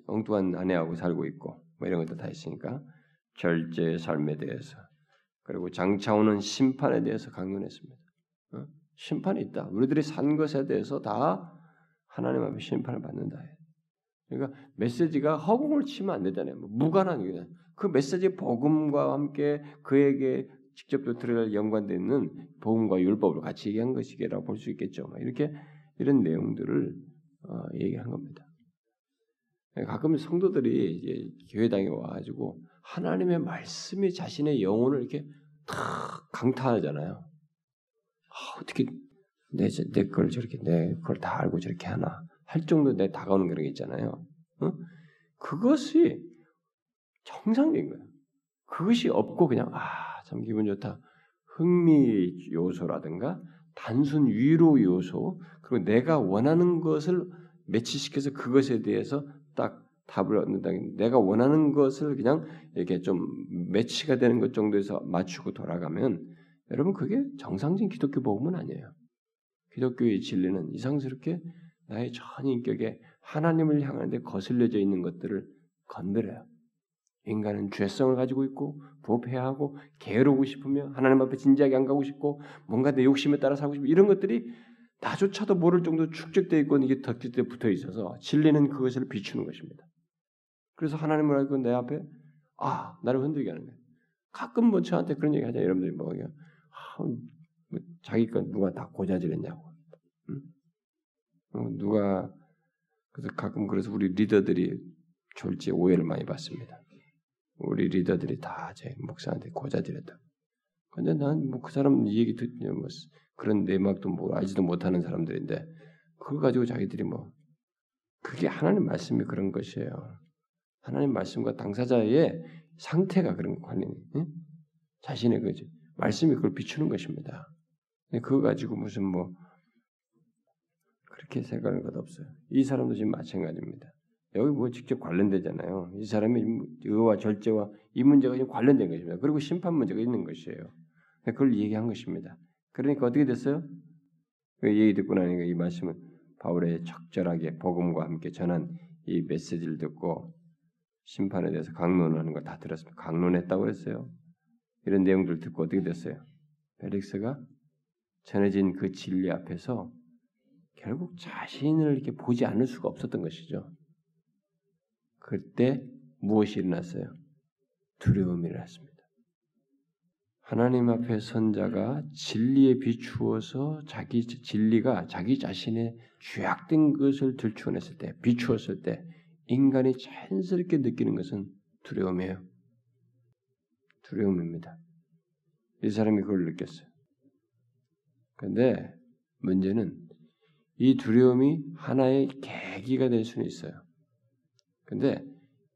엉뚱한 아내하고 살고 있고 뭐 이런 것도 다 있으니까 절제의 삶에 대해서 그리고 장차 오는 심판에 대해서 강론했습니다. 어? 심판이 있다. 우리들이 산 것에 대해서 다 하나님 앞에 심판을 받는다. 그러니까 메시지가 허공을 치면 안 되잖아요. 뭐 무관한 게. 그 메시지 복음과 함께 그에게 직접 들어갈 연관되어 있는 복음과 율법을 같이 얘기한 것이라고 볼 수 있겠죠. 이렇게 이런 내용들을 어, 얘기한 겁니다. 가끔 성도들이 이제 교회당에 와가지고 하나님의 말씀이 자신의 영혼을 이렇게 탁 강타하잖아요. 아, 어떻게 내, 내 걸 저렇게 내 걸 다 알고 저렇게 하나 할 정도 내 다가오는 그런 게 있잖아요. 어? 그것이 정상적인 거예요. 그것이 없고 그냥 아 참 기분 좋다. 흥미 요소라든가 단순 위로 요소 그리고 내가 원하는 것을 매치시켜서 그것에 대해서 딱 답을 얻는다. 내가 원하는 것을 그냥 이렇게 좀 매치가 되는 것 정도에서 맞추고 돌아가면 여러분 그게 정상적인 기독교 복음은 아니에요. 기독교의 진리는 이상스럽게 나의 전 인격에 하나님을 향하는데 거슬려져 있는 것들을 건드려요. 인간은 죄성을 가지고 있고 부패해야 하고 게으르고 싶으며 하나님 앞에 진지하게 안 가고 싶고 뭔가 내 욕심에 따라 살고 싶고 이런 것들이 나조차도 모를 정도 축적되어 있고 이게 덕지에 붙어 있어서 진리는 그것을 비추는 것입니다. 그래서 하나님을 알고 내 앞에 아 나를 흔들게 하는 거예요. 가끔 뭐 저한테 그런 얘기 하자 여러분들이 뭐, 아, 뭐 자기 건 누가 다 고자질했냐고 누가 그래서 가끔 그래서 우리 리더들이 졸지에 오해를 많이 받습니다. 우리 리더들이 다 제 목사한테 고자질했다. 근데 난 뭐 그 사람 얘기 듣냐 뭐 그런 내막도 뭐 알지도 못하는 사람들인데 그거 가지고 자기들이 뭐 그게 하나님 말씀이 그런 것이에요. 하나님 말씀과 당사자의 상태가 그런 관련이 응? 자신의 그 말씀이 그걸 비추는 것입니다. 그거 가지고 무슨 뭐 그렇게 생각하는 것 없어요. 이 사람도 지금 마찬가지입니다. 여기 뭐 직접 관련되잖아요. 이 사람이 의와 절제와 이 문제가 지금 관련된 것입니다. 그리고 심판 문제가 있는 것이에요. 그걸 얘기한 것입니다. 그러니까 어떻게 됐어요? 그 얘기 듣고 나니까 이 말씀은 바울의 적절하게 복음과 함께 전한 이 메시지를 듣고 심판에 대해서 강론하는 걸 다 들었습니다. 강론했다고 그랬어요. 이런 내용들 듣고 어떻게 됐어요? 벨릭스가 전해진 그 진리 앞에서 결국 자신을 이렇게 보지 않을 수가 없었던 것이죠. 그때 무엇이 일어났어요? 두려움이 일어났습니다. 하나님 앞에 선자가 진리에 비추어서 자기 진리가 자기 자신의 죄악된 것을 들추어냈을 때, 비추었을 때 인간이 자연스럽게 느끼는 것은 두려움이에요. 두려움입니다. 이 사람이 그걸 느꼈어요. 그런데 문제는 이 두려움이 하나의 계기가 될 수는 있어요. 근데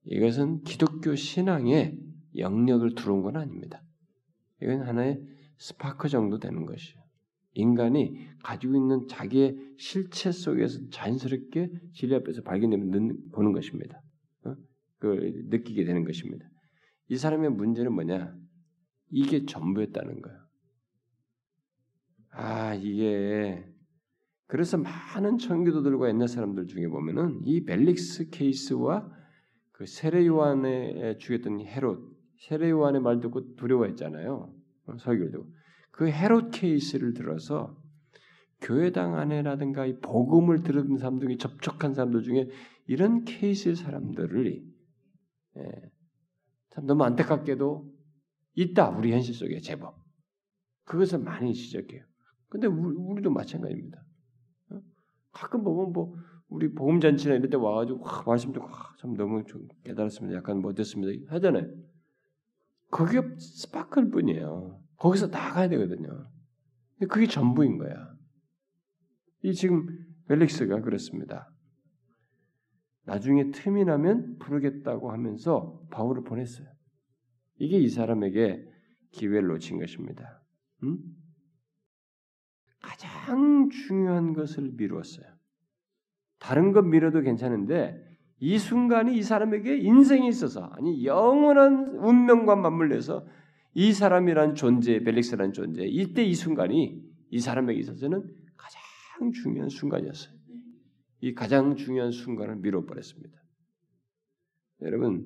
이것은 기독교 신앙의 영역을 들어온 건 아닙니다. 이건 하나의 스파크 정도 되는 것이에요. 인간이 가지고 있는 자기의 실체 속에서 자연스럽게 진리 앞에서 발견되면 보는 것입니다. 어? 그걸 느끼게 되는 것입니다. 이 사람의 문제는 뭐냐? 이게 전부였다는 거예요. 아, 이게 그래서 많은 청교도들과 옛날 사람들 중에 보면은 이 벨릭스 케이스와 그 세례 요한에 죽였던 헤롯, 세례 요한의 말 듣고 두려워했잖아요. 어, 설교를. 그 헤롯 케이스를 들어서 교회당 안에라든가 이 복음을 들은 사람들 중 접촉한 사람들 중에 이런 케이스의 사람들을 예, 참 너무 안타깝게도 있다 우리 현실 속에 제법 그것을 많이 지적해요. 근데 우리, 도 마찬가지입니다. 어? 가끔 보면 뭐 우리 복음 잔치나 이럴 때 와가지고 와, 말씀 듣고 와, 참 너무 좀 깨달았습니다. 약간 뭐 됐습니다. 하잖아요. 그게 스파클 뿐이에요. 거기서 나가야 되거든요. 그게 전부인 거야. 이 지금 벨릭스가 그렇습니다. 나중에 틈이 나면 부르겠다고 하면서 바울을 보냈어요. 이게 이 사람에게 기회를 놓친 것입니다. 음? 가장 중요한 것을 미루었어요. 다른 것 미뤄도 괜찮은데 이 순간이 이 사람에게 인생에 있어서 아니 영원한 운명과 맞물려서 이 사람이란 존재, 벨릭스라는 존재, 이때 이 순간이 이 사람에게 있어서는 가장 중요한 순간이었어요. 이 가장 중요한 순간을 미뤄버렸습니다. 여러분,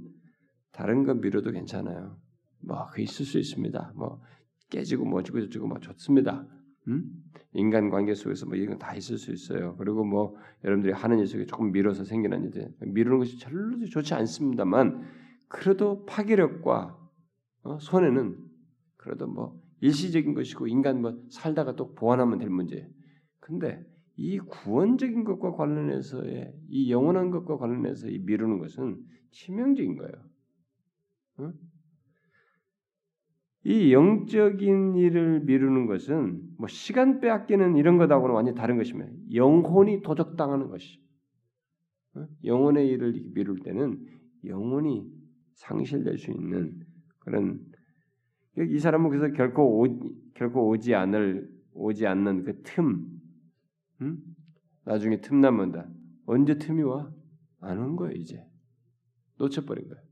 다른 거 미뤄도 괜찮아요. 뭐, 그 있을 수 있습니다. 뭐, 깨지고 뭐지고 저쩌고 뭐 좋습니다. 음? 인간 관계 속에서 뭐 이런 거다 있을 수 있어요. 그리고 뭐 여러분들이 하는 일 속에 조금 미뤄서 생기는 일들, 미루는 것이 별로 좋지 않습니다만 그래도 파괴력과 어? 손해는 그래도 뭐 일시적인 것이고 인간 뭐 살다가 또 보완하면 될 문제. 근데 이 구원적인 것과 관련해서의 이 영원한 것과 관련해서 이 미루는 것은 치명적인 거예요. 어? 이 영적인 일을 미루는 것은 뭐 시간 빼앗기는 이런 것하고는 완전히 다른 것입니다. 영혼이 도적당하는 것이. 어? 영혼의 일을 미룰 때는 영혼이 상실될 수 있는 그런 이 사람은 그래서 결코 오, 결코 오지 않을 오지 않는 그 틈, 음? 나중에 틈 남는다. 언제 틈이 와? 안 온 거예요 이제 놓쳐버린 거예요.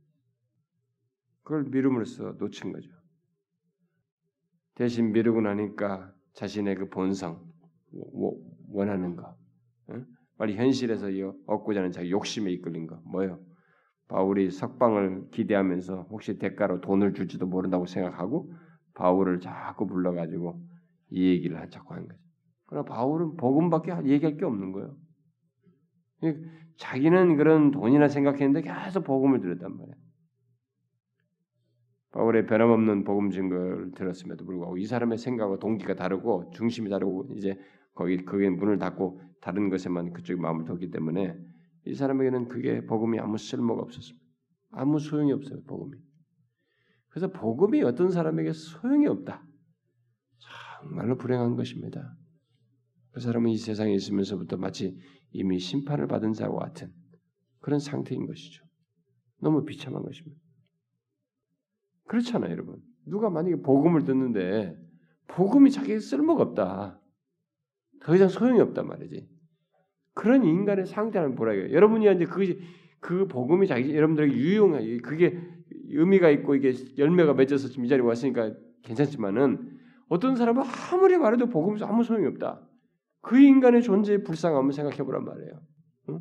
그걸 미룸으로써 놓친 거죠. 대신 미루고 나니까 자신의 그 본성 원하는 거, 응? 빨리 현실에서 얻고자 하는 자기 욕심에 이끌린 거 뭐요? 바울이 석방을 기대하면서 혹시 대가로 돈을 줄지도 모른다고 생각하고 바울을 자꾸 불러가지고 이 얘기를 자꾸 한 거죠. 그러나 바울은 복음밖에 얘기할 게 없는 거예요. 자기는 그런 돈이나 생각했는데 계속 복음을 들었단 말이에요. 바울의 변함없는 복음 증거를 들었음에도 불구하고 이 사람의 생각과 동기가 다르고 중심이 다르고 이제 거기 거기에 문을 닫고 다른 것에만 그쪽에 마음을 뒀기 때문에 이 사람에게는 그게 복음이 아무 쓸모가 없었습니다. 아무 소용이 없어요, 복음이. 그래서 복음이 어떤 사람에게 소용이 없다. 정말로 불행한 것입니다. 그 사람은 이 세상에 있으면서부터 마치 이미 심판을 받은 자와 같은 그런 상태인 것이죠. 너무 비참한 것입니다. 그렇잖아요, 여러분. 누가 만약에 복음을 듣는데 복음이 자기에게 쓸모가 없다. 더 이상 소용이 없단 말이지. 그런 인간의 상태를 보라고요. 여러분이 이제 그것이 그 복음이 자기 여러분들에게 유용해 그게 의미가 있고 이게 열매가 맺어서 지금 이 자리에 왔으니까 괜찮지만은 어떤 사람은 아무리 말해도 복음에서 아무 소용이 없다. 그 인간의 존재의 불쌍함을 생각해 보란 말이에요. 응?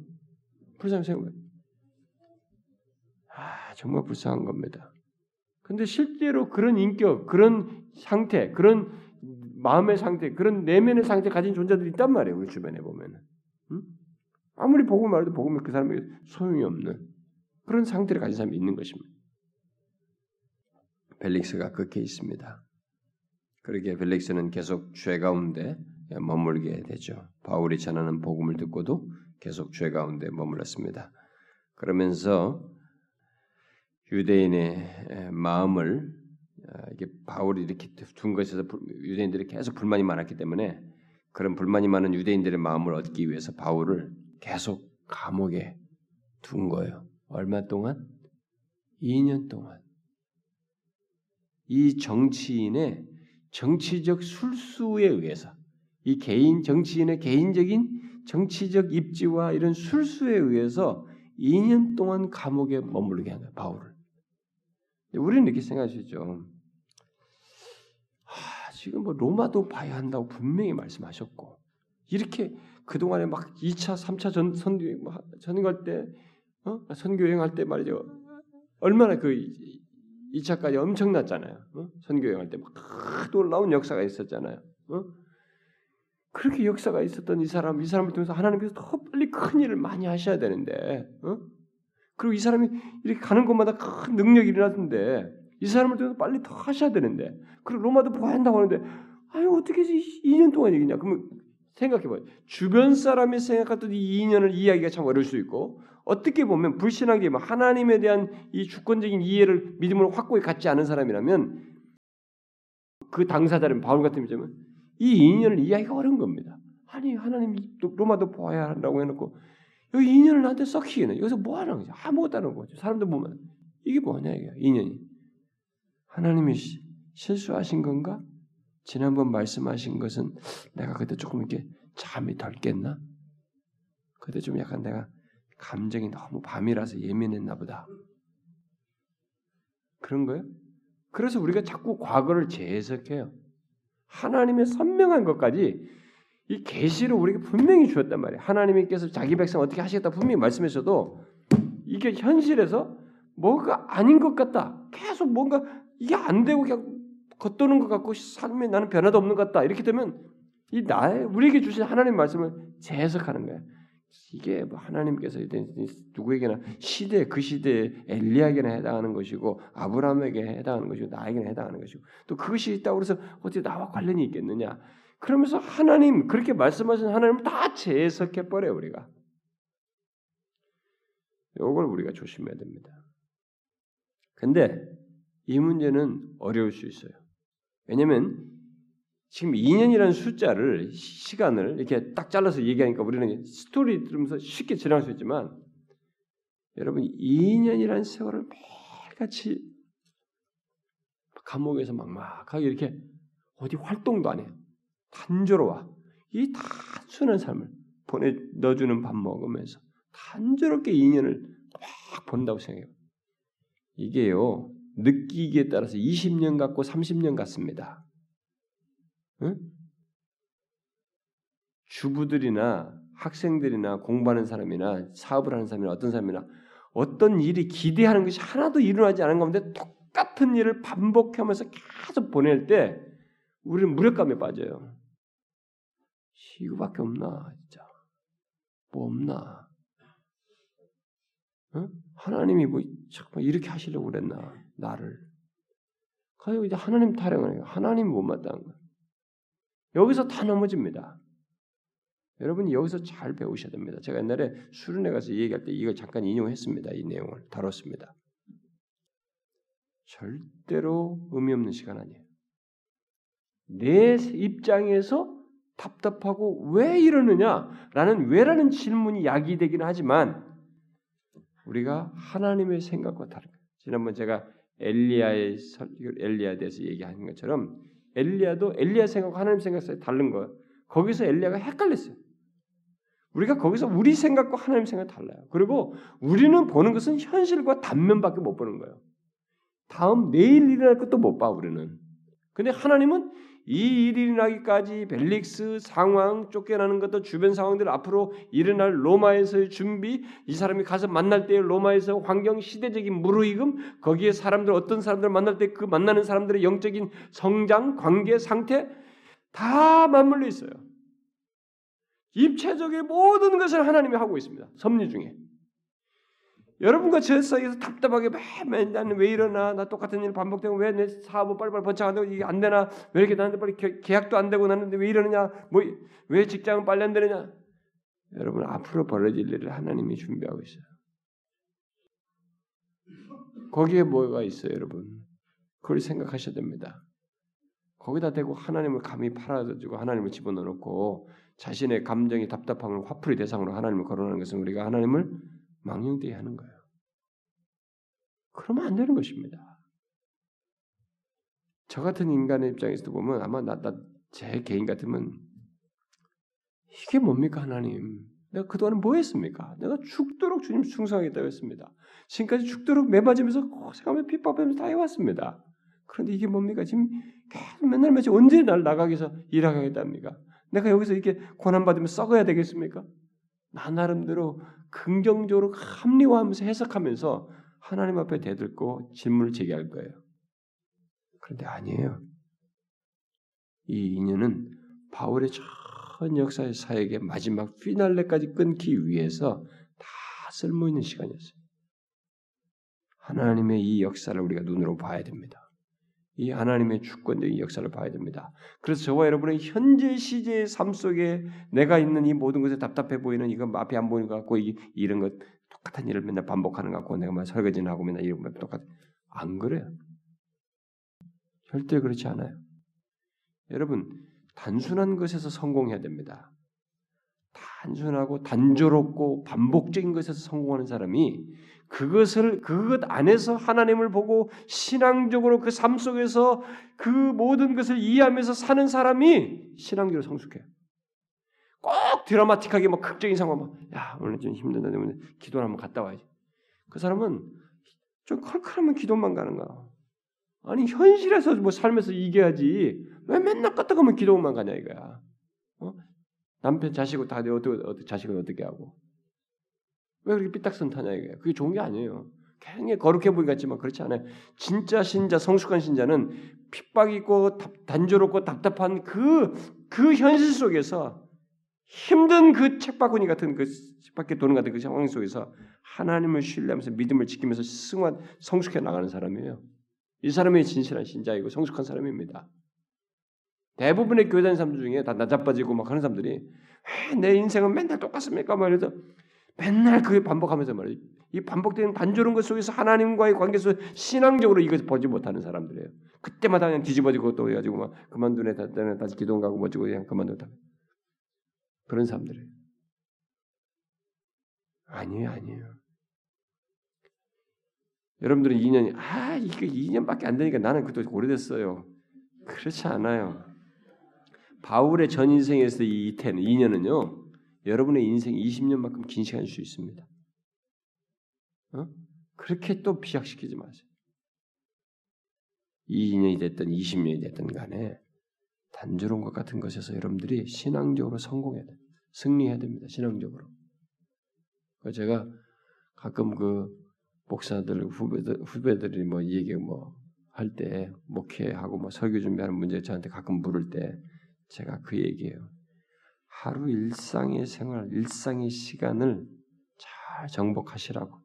불쌍한 생각. 아 정말 불쌍한 겁니다. 근데 실제로 그런 인격, 그런 상태, 그런 마음의 상태, 그런 내면의 상태 가진 존재들이 있단 말이에요. 우리 주변에 보면은. 응? 아무리 복음 말해도 복음에 그 사람에게 소용이 없는 그런 상태를 가진 사람이 있는 것입니다. 벨릭스가 그렇게 있습니다. 그러게 벨릭스는 계속 죄 가운데 머물게 되죠. 바울이 전하는 복음을 듣고도 계속 죄 가운데 머물렀습니다. 그러면서 유대인의 마음을 아, 이게 바울이 이렇게 둔 것에서 유대인들이 계속 불만이 많았기 때문에 그런 불만이 많은 유대인들의 마음을 얻기 위해서 바울을 계속 감옥에 둔 거예요. 얼마 동안? 2년 동안. 이 정치인의 정치적 술수에 의해서 이 개인 정치인의 개인적인 정치적 입지와 이런 술수에 의해서 2년 동안 감옥에 머무르게 한 거예요. 바울을. 우리는 이렇게 생각하시죠. 아, 지금 뭐 로마도 봐야 한다고 분명히 말씀하셨고 이렇게 그동안에 막 2차, 3차 전, 선, 전갈 때, 어? 선교 여행할 때 말이죠. 얼마나 그 2차까지 엄청났잖아요. 어? 선교 여행할 때 막 놀라운 역사가 있었잖아요. 어? 그렇게 역사가 있었던 이 사람, 이 사람을 통해서 하나님께서 더 빨리 큰 일을 많이 하셔야 되는데, 어? 그리고 이 사람이 이렇게 가는 곳마다 큰 능력이 일어났는데, 이 사람을 통해서 빨리 더 하셔야 되는데, 그리고 로마도 보한다고 하는데, 아유, 어떻게 2년 동안 얘기냐? 그러면 생각해봐요. 주변 사람이 생각했던 이 인연을 이해하기가 참 어려울 수 있고 어떻게 보면 불신하게 하나님에 대한 이 주권적인 이해를 믿음으로 확고히 갖지 않은 사람이라면 그 당사자는 바울 같은 경우는 이 인연을 이해하기가 어려운 겁니다. 아니 하나님 로마도 보아야 한다고 해놓고 여기 인연을 나한테 썩히기는 여기서 뭐 하는 거지? 아무것도 안 하는 거죠. 사람들 보면 이게 뭐냐 이게 인연이 하나님이 실수하신 건가? 지난번 말씀하신 것은 내가 그때 조금 이렇게 잠이 덜 깼나? 그때 좀 약간 내가 감정이 너무 밤이라서 예민했나 보다. 그런 거예요? 그래서 우리가 자꾸 과거를 재해석해요. 하나님의 선명한 것까지 이 계시를 우리에게 분명히 주었단 말이에요. 하나님께서 자기 백성 어떻게 하시겠다 분명히 말씀하셔도 이게 현실에서 뭐가 아닌 것 같다. 계속 뭔가 이게 안 되고 그냥 겉도는 것 같고 삶에 나는 변화도 없는 것 같다. 이렇게 되면 이 나의 우리에게 주신 하나님 말씀을 재해석하는 거예요. 이게 뭐 하나님께서 누구에게나 시대 그 시대에 엘리야에게나 해당하는 것이고 아브라함에게 해당하는 것이고 나에게나 해당하는 것이고 또 그것이 있다고 그래서 어떻게 나와 관련이 있겠느냐? 그러면서 하나님 그렇게 말씀하신 하나님을 다 재해석해 버려 우리가. 이걸 우리가 조심해야 됩니다. 근데 이 문제는 어려울 수 있어요. 왜냐하면 지금 2년이라는 숫자를 시간을 이렇게 딱 잘라서 얘기하니까 우리는 스토리 들으면서 쉽게 지나갈 수 있지만 여러분 2년이라는 세월을 매일같이 감옥에서 막막하게 이렇게 어디 활동도 안 해요. 단조로워. 이 단순한 삶을 보내 넣어주는 밥 먹으면서 단조롭게 2년을 막 본다고 생각해요. 이게요 느끼기에 따라서 20년 같고 30년 같습니다. 응? 주부들이나 학생들이나 공부하는 사람이나 사업을 하는 사람이나 어떤 사람이나 어떤 일이 기대하는 것이 하나도 일어나지 않은 가운데 똑같은 일을 반복하면서 계속 보낼 때 우리는 무력감에 빠져요. 이거밖에 없나 진짜 뭐 없나? 응? 하나님이 뭐 잠깐 이렇게 하시려고 그랬나 나를? 가지고 이제 하나님 타령을 해요. 하나님 못마땅한 거. 여기서 다 넘어집니다. 여러분이 여기서 잘 배우셔야 됩니다. 제가 옛날에 수련회 가서 얘기할 때 이걸 잠깐 인용했습니다. 이 내용을 다뤘습니다. 절대로 의미 없는 시간 아니에요. 내 입장에서 답답하고 왜 이러느냐라는 왜라는 질문이 되기는 하지만 우리가 하나님의 생각과 다른 거예요. 지난번 제가 엘리야의 엘리야에 대해서 얘기한 것처럼 엘리야도 엘리야 생각과 하나님 생각 사이 다른 거예요. 거기서 엘리야가 헷갈렸어요. 우리가 거기서 우리 생각과 하나님 생각 달라요. 그리고 우리는 보는 것은 현실과 단면밖에 못 보는 거예요. 다음 내일 일어날 것도 못 봐 우리는. 근데 하나님은 이 일이 일어나기까지 벨릭스 상황 쫓겨나는 것도 주변 상황들 앞으로 일어날 로마에서의 준비 이 사람이 가서 만날 때 로마에서 환경 시대적인 무르익음 거기에 사람들 어떤 사람들 만날 때 그 만나는 사람들의 영적인 성장 관계 상태 다 맞물려 있어요. 입체적인 모든 것을 하나님이 하고 있습니다. 섭리 중에. 여러분과 저 사이에서 답답하게 매일 나는 왜 이러나 나 똑같은 일 반복되고 왜 내 사업은 빨리빨리 번창한다고 이게 안 되나 왜 이렇게 나한테 빨리 계약도 안 되고 나는데 왜 이러느냐 뭐 왜 직장은 빨리 안 되느냐 여러분 앞으로 벌어질 일을 하나님이 준비하고 있어요. 거기에 뭐가 있어요, 여러분? 그걸 생각하셔야 됩니다. 거기다 대고 하나님을 감히 팔아주고 하나님을 집어넣고 자신의 감정이 답답함을 화풀이 대상으로 하나님을 거론하는 것은 우리가 하나님을 망령되게 하는 거예요. 그러면 안 되는 것입니다. 저 같은 인간의 입장에서 보면 아마 나, 나, 제 개인 같으면 이게 뭡니까 하나님? 내가 그동안 뭐 했습니까? 내가 죽도록 주님 충성하겠다고 했습니다. 지금까지 죽도록 매맞으면서 고생하며 핍박하면서 다 해왔습니다. 그런데 이게 뭡니까? 지금 계속 맨날 매지 언제 날 나가기 위해서 일하겠답니까? 내가 여기서 이렇게 고난받으면 썩어야 되겠습니까? 나 나름대로 긍정적으로 합리화하면서 해석하면서 하나님 앞에 대들고 질문을 제기할 거예요. 그런데 아니에요. 이 인연은 바울의 전 역사의 사역의 마지막 피날레까지 끊기 위해서 다 쓸모 있는 시간이었어요. 하나님의 이 역사를 우리가 눈으로 봐야 됩니다. 이 하나님의 주권적인 역사를 봐야 됩니다. 그래서 저와 여러분의 현재 시제의 삶 속에 내가 있는 이 모든 것에 답답해 보이는 이거 앞이 안 보이는 것 같고 이, 이런 것 똑같은 일을 맨날 반복하는 것 같고 내가 막 설거지나 하고 맨날 이런 것 똑같 안 그래요. 절대 그렇지 않아요. 여러분 단순한 것에서 성공해야 됩니다. 단순하고 단조롭고 반복적인 것에서 성공하는 사람이 그것을 그것 안에서 하나님을 보고 신앙적으로 그 삶 속에서 그 모든 것을 이해하면서 사는 사람이 신앙적으로 성숙해요. 꼭 드라마틱하게 막 극적인 상황 막야 오늘 좀 힘든데 오늘 기도 한번 갔다 와야지. 그 사람은 좀 컬컬하면 기도만 가는 거야. 아니 현실에서 뭐 삶에서 이겨야지 왜 맨날 까딱하면 기도만 가냐 이거야. 어? 남편 자식을 다 어떻게 어떻게 자식을 어떻게 하고 왜 그렇게 삐딱선 타냐 이거예요. 그게 좋은 게 아니에요. 굉장히 거룩해 보이 같지만 그렇지 않아요. 진짜 신자, 성숙한 신자는 핍박 있고 단조롭고 답답한 그, 그 현실 속에서 힘든 그 책바구니 같은 그 책밖에 도는 같은 그 상황 속에서 하나님을 신뢰하면서 믿음을 지키면서 승환, 성숙해 나가는 사람이에요. 이 사람이 진실한 신자이고 성숙한 사람입니다. 대부분의 교회 다니는 사람들 중에 다 나자빠지고 막 하는 사람들이 내 인생은 맨날 똑같습니까? 막 이래서 맨날 그게 반복하면서 말이에요. 이 반복되는 단조로운 것 속에서 하나님과의 관계 속에 신앙적으로 이것을 보지 못하는 사람들이에요. 그때마다 그냥 뒤집어지고 또 해가지고 막 그만두네 다시 기도 가고 뭐지고 그냥 그만두다. 그런 사람들이에요. 아니에요, 아니에요. 여러분들은 2년이 아 이게 2년밖에 안 되니까 나는 그것도 오래됐어요. 그렇지 않아요. 바울의 전 인생에서 이 이태는 2년은요. 여러분의 인생 20년만큼 긴 시간일 수 있습니다. 어? 그렇게 또 비약시키지 마세요. 2년이 됐든 20년이 됐든 간에 단조로운 것 같은 것에서 여러분들이 신앙적으로 성공해야 돼. 승리해야 됩니다. 신앙적으로. 제가 가끔 그 목사들 후배들 후배들이 뭐 얘기 뭐 할 때 목회하고 뭐 설교 준비하는 문제 저한테 가끔 물을 때 제가 그 얘기예요. 하루 일상의 생활, 일상의 시간을 잘 정복하시라고.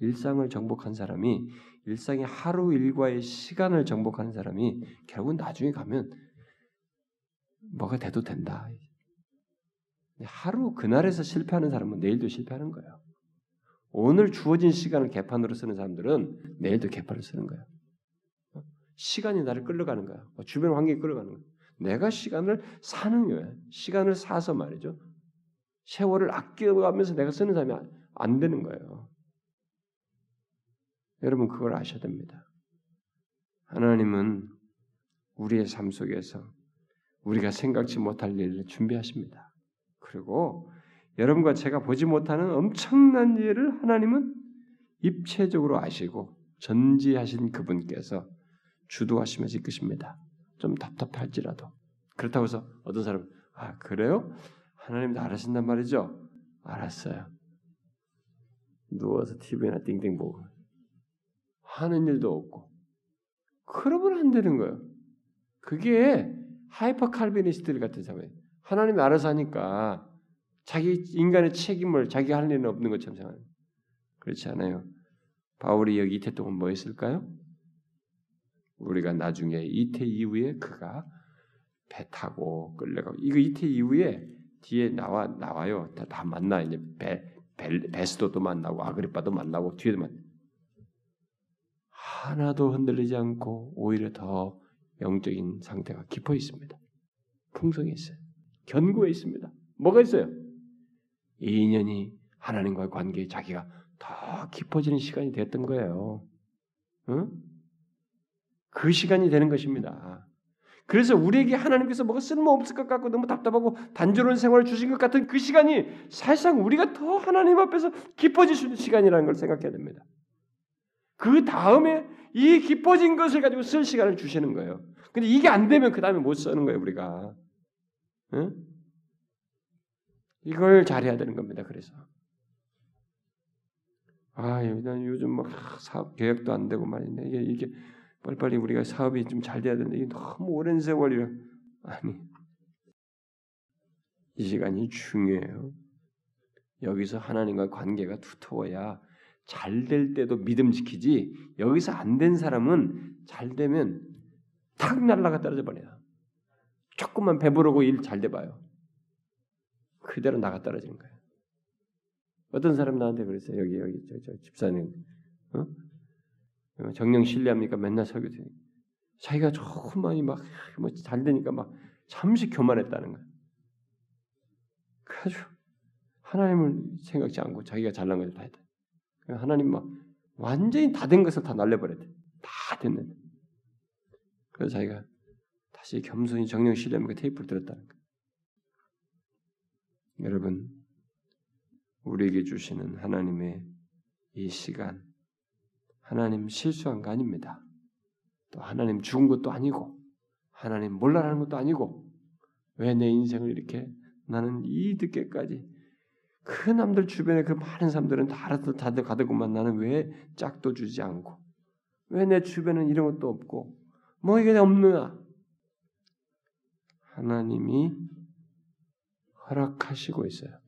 일상을 정복한 사람이 일상의 하루 일과의 시간을 정복한 사람이 결국 나중에 가면 뭐가 돼도 된다. 하루 그날에서 실패하는 사람은 내일도 실패하는 거예요. 오늘 주어진 시간을 개판으로 쓰는 사람들은 내일도 개판을 쓰는 거예요. 시간이 나를 끌려가는 거야. 주변 환경이 끌려가는 거야. 내가 시간을 사는 거예요. 시간을 사서 말이죠. 세월을 아껴가면서 내가 쓰는 사람이 안 되는 거예요. 여러분 그걸 아셔야 됩니다. 하나님은 우리의 삶 속에서 우리가 생각지 못할 일을 준비하십니다. 그리고 여러분과 제가 보지 못하는 엄청난 일을 하나님은 입체적으로 아시고 전지하신 그분께서 주도하시면서 이끄십니다. 좀 답답할지라도 그렇다고 해서 어떤 사람은 아 그래요? 하나님도 알아신단 말이죠? 알았어요. 누워서 TV나 띵띵 보고 하는 일도 없고 그러면 안 되는 거예요. 그게 하이퍼 칼비니스트들 같은 사람이에요. 하나님이 알아서 하니까 자기 인간의 책임을 자기 할 일은 없는 것처럼 생각해요. 그렇지 않아요. 바울이 여기 이태 동안 뭐 했을까요? 우리가 나중에 이태 이후에 그가 배 타고 끌려가고 이거 이태 이후에 뒤에 나와 나와요. 다, 다 만나 이제 배, 배 베스도도 만나고 아그리빠도 만나고 뒤에도 만 하나도 흔들리지 않고 오히려 더 영적인 상태가 깊어 있습니다. 풍성해 있어요. 견고해 있습니다. 뭐가 있어요? 이 인연이 하나님과의 관계에 자기가 더 깊어지는 시간이 됐던 거예요. 응? 그 시간이 되는 것입니다. 그래서 우리에게 하나님께서 뭐가 쓸모없을 것 같고 너무 답답하고 단조로운 생활을 주신 것 같은 그 시간이 사실상 우리가 더 하나님 앞에서 깊어질 수 있는 시간이라는 걸 생각해야 됩니다. 그 다음에 이 깊어진 것을 가지고 쓸 시간을 주시는 거예요. 근데 이게 안 되면 그 다음에 못 쓰는 거예요, 우리가. 응? 이걸 잘해야 되는 겁니다. 그래서 아, 난 요즘 막 사업 계획도 안 되고 말이네. 이게 이게 빨리빨리 우리가 사업이 좀 잘 돼야 되는데 이게 너무 오랜 세월이라 아니 이 시간이 중요해요. 여기서 하나님과 관계가 두터워야 잘 될 때도 믿음 지키지 여기서 안 된 사람은 잘 되면 탁 날라가 떨어져 버려요. 조금만 배부르고 일 잘 돼봐요. 그대로 나가 떨어지는 거예요. 어떤 사람 나한테 그랬어요. 여기 여기 저, 저 집사님, 어? 정령 신뢰합니까? 맨날 설교 드 자기가 조금만이 막뭐 잘 되니까 막 잠시 교만했다는 거예요. 그래가지고 하나님을 생각지 않고 자기가 잘난 것을 다 했다. 하나님 막 완전히 다 된 것을 다 날려버렸대. 다 됐는데. 그래서 자기가 다시 겸손히 정령 신뢰합니까? 테이프를 들었다는 거예요. 여러분, 우리에게 주시는 하나님의 이 시간, 하나님 실수한 거 아닙니다. 또 하나님 죽은 것도 아니고, 하나님 몰라라는 것도 아니고, 왜 내 인생을 이렇게 나는 이 늦게까지 그 남들 주변에 그 많은 사람들은 다 알아서 다들 가더구만 나는 왜 짝도 주지 않고 왜 내 주변은 이런 것도 없고 뭐 이게 없느냐 하나님이 허락하시고 있어요.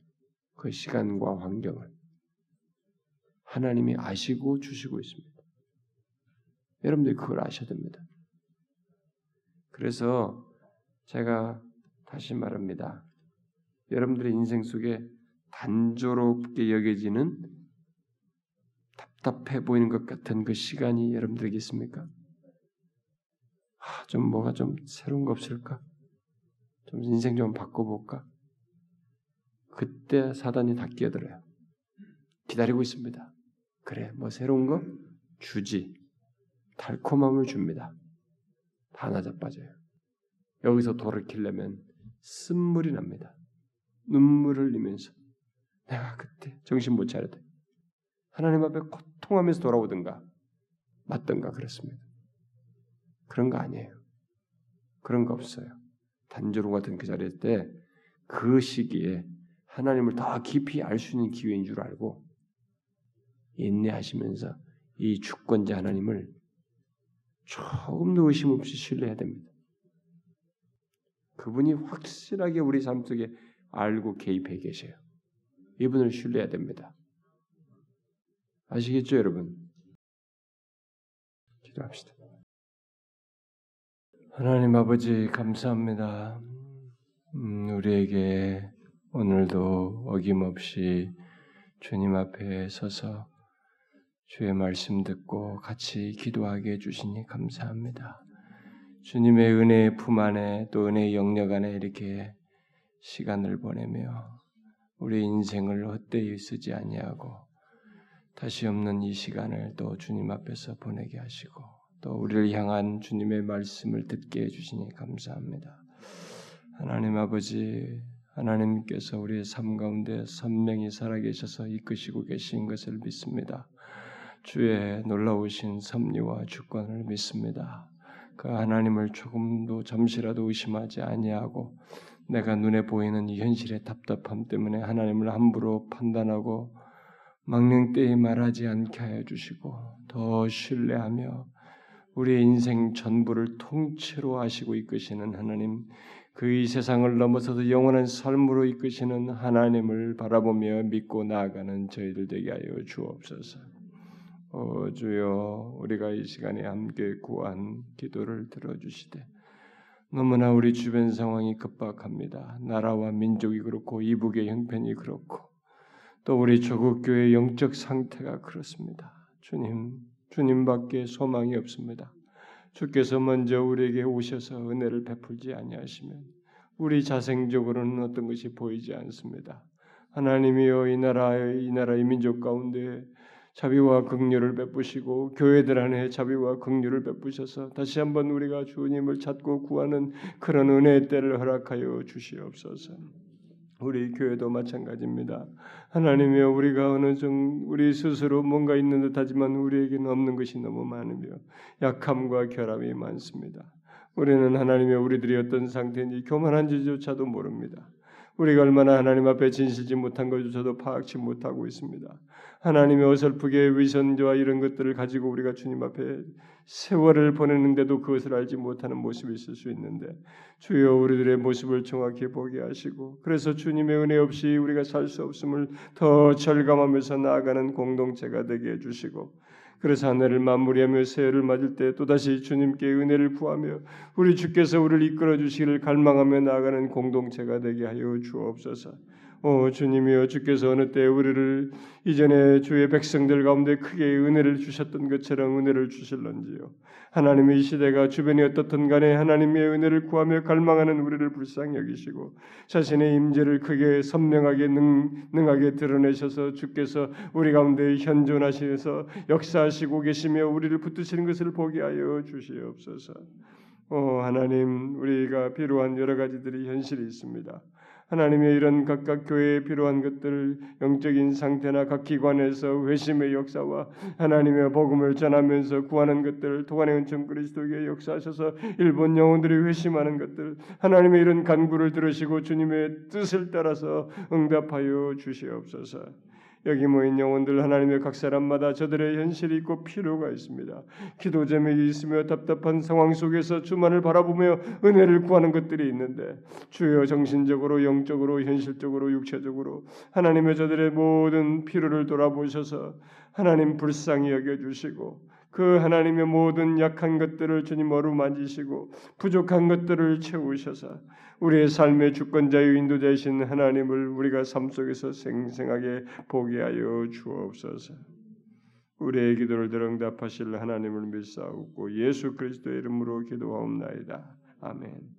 그 시간과 환경을 하나님이 아시고 주시고 있습니다. 여러분들이 그걸 아셔야 됩니다. 그래서 제가 다시 말합니다. 여러분들의 인생 속에 단조롭게 여겨지는 답답해 보이는 것 같은 그 시간이 여러분들에게 있습니까? 아, 좀 뭐가 좀 새로운 거 없을까? 좀 인생 좀 바꿔볼까? 그때 사단이 다 끼어들어요. 기다리고 있습니다. 그래, 뭐 새로운 거 주지. 달콤함을 줍니다. 다 낮아빠져요. 여기서 돌을 키려면 쓴물이 납니다. 눈물을 흘리면서 내가 그때 정신 못 차렸다. 하나님 앞에 고통하면서 돌아오든가 맞든가 그렇습니다. 그런 거 아니에요. 그런 거 없어요. 단조로 같은 그 자리에 때그 시기에 하나님을 더 깊이 알 수 있는 기회인 줄 알고 인내하시면서 이 주권자 하나님을 조금도 의심 없이 신뢰해야 됩니다. 그분이 확실하게 우리 삶 속에 알고 개입해 계셔요. 이분을 신뢰해야 됩니다. 아시겠죠, 여러분? 기도합시다. 하나님 아버지 감사합니다. 음, 우리에게 오늘도 어김없이 주님 앞에 서서 주의 말씀 듣고 같이 기도하게 해주시니 감사합니다. 주님의 은혜의 품 안에 또 은혜의 영역 안에 이렇게 시간을 보내며 우리 인생을 헛되이 쓰지 아니하고 다시 없는 이 시간을 또 주님 앞에서 보내게 하시고 또 우리를 향한 주님의 말씀을 듣게 해주시니 감사합니다. 하나님 아버지 하나님께서 우리의 삶 가운데 선명히 살아계셔서 이끄시고 계신 것을 믿습니다. 주의 놀라우신 섭리와 주권을 믿습니다. 그 하나님을 조금도 잠시라도 의심하지 아니하고 내가 눈에 보이는 이 현실의 답답함 때문에 하나님을 함부로 판단하고 망령되이 말하지 않게 하여 주시고 더 신뢰하며 우리의 인생 전부를 통째로 하시고 이끄시는 하나님, 그이 세상을 넘어서도 영원한 삶으로 이끄시는 하나님을 바라보며 믿고 나아가는 저희들 되게 하여 주옵소서. 오 주여, 우리가 이 시간에 함께 구한 기도를 들어주시되 너무나 우리 주변 상황이 급박합니다. 나라와 민족이 그렇고 이북의 형편이 그렇고 또 우리 조국 교회 영적 상태가 그렇습니다. 주님, 주님밖에 소망이 없습니다. 주께서 먼저 우리에게 오셔서 은혜를 베풀지 아니하시면 우리 자생적으로는 어떤 것이 보이지 않습니다. 하나님이여 이 나라의 이 나라의 민족 가운데 자비와 긍휼을 베푸시고 교회들 안에 자비와 긍휼을 베푸셔서 다시 한번 우리가 주님을 찾고 구하는 그런 은혜의 때를 허락하여 주시옵소서. 우리 교회도 마찬가지입니다. 하나님이여 우리가 어느 정 우리 스스로 뭔가 있는 듯하지만 우리에게는 없는 것이 너무 많으며 약함과 결함이 많습니다. 우리는 하나님의 우리들이 어떤 상태인지 교만한지조차도 모릅니다. 우리가 얼마나 하나님 앞에 진실지 못한 것조차도 파악치 못하고 있습니다. 하나님의 어설프게 위선과 이런 것들을 가지고 우리가 주님 앞에 세월을 보내는데도 그것을 알지 못하는 모습이 있을 수 있는데 주여 우리들의 모습을 정확히 보게 하시고 그래서 주님의 은혜 없이 우리가 살 수 없음을 더 절감하면서 나아가는 공동체가 되게 해주시고 그래서 하늘을 마무리하며 새해를 맞을 때 또다시 주님께 은혜를 구하며 우리 주께서 우리를 이끌어 주시기를 갈망하며 나아가는 공동체가 되게 하여 주옵소서. 오 주님이여 주께서 어느 때 우리를 이전에 주의 백성들 가운데 크게 은혜를 주셨던 것처럼 은혜를 주실런지요. 하나님의 이 시대가 주변이 어떻든 간에 하나님의 은혜를 구하며 갈망하는 우리를 불쌍히 여기시고 자신의 임재를 크게 선명하게 능, 능하게 드러내셔서 주께서 우리 가운데 현존하시면서 역사하시고 계시며 우리를 붙드시는 것을 보게 하여 주시옵소서. 오 하나님 우리가 필요한 여러 가지들이 현실이 있습니다. 하나님의 이런 각각 교회에 필요한 것들 영적인 상태나 각 기관에서 회심의 역사와 하나님의 복음을 전하면서 구하는 것들 도관의 은총 그리스도에게 역사하셔서 일본 영혼들이 회심하는 것들 하나님의 이런 간구를 들으시고 주님의 뜻을 따라서 응답하여 주시옵소서. 여기 모인 영혼들 하나님의 각 사람마다 저들의 현실이 있고 필요가 있습니다. 기도 제목이 있으며 답답한 상황 속에서 주만을 바라보며 은혜를 구하는 것들이 있는데 주여 정신적으로 영적으로 현실적으로 육체적으로 하나님의 저들의 모든 필요를 돌아보셔서 하나님 불쌍히 여겨 주시고 그 하나님의 모든 약한 것들을 주님 어루만지시고 부족한 것들을 채우셔서 우리의 삶의 주권자유 인도자이신 하나님을 우리가 삶 속에서 생생하게 보게 하여 주옵소서. 우리의 기도를 들 응답하실 하나님을 믿사옵고 예수 그리스도의 이름으로 기도하옵나이다. 아멘.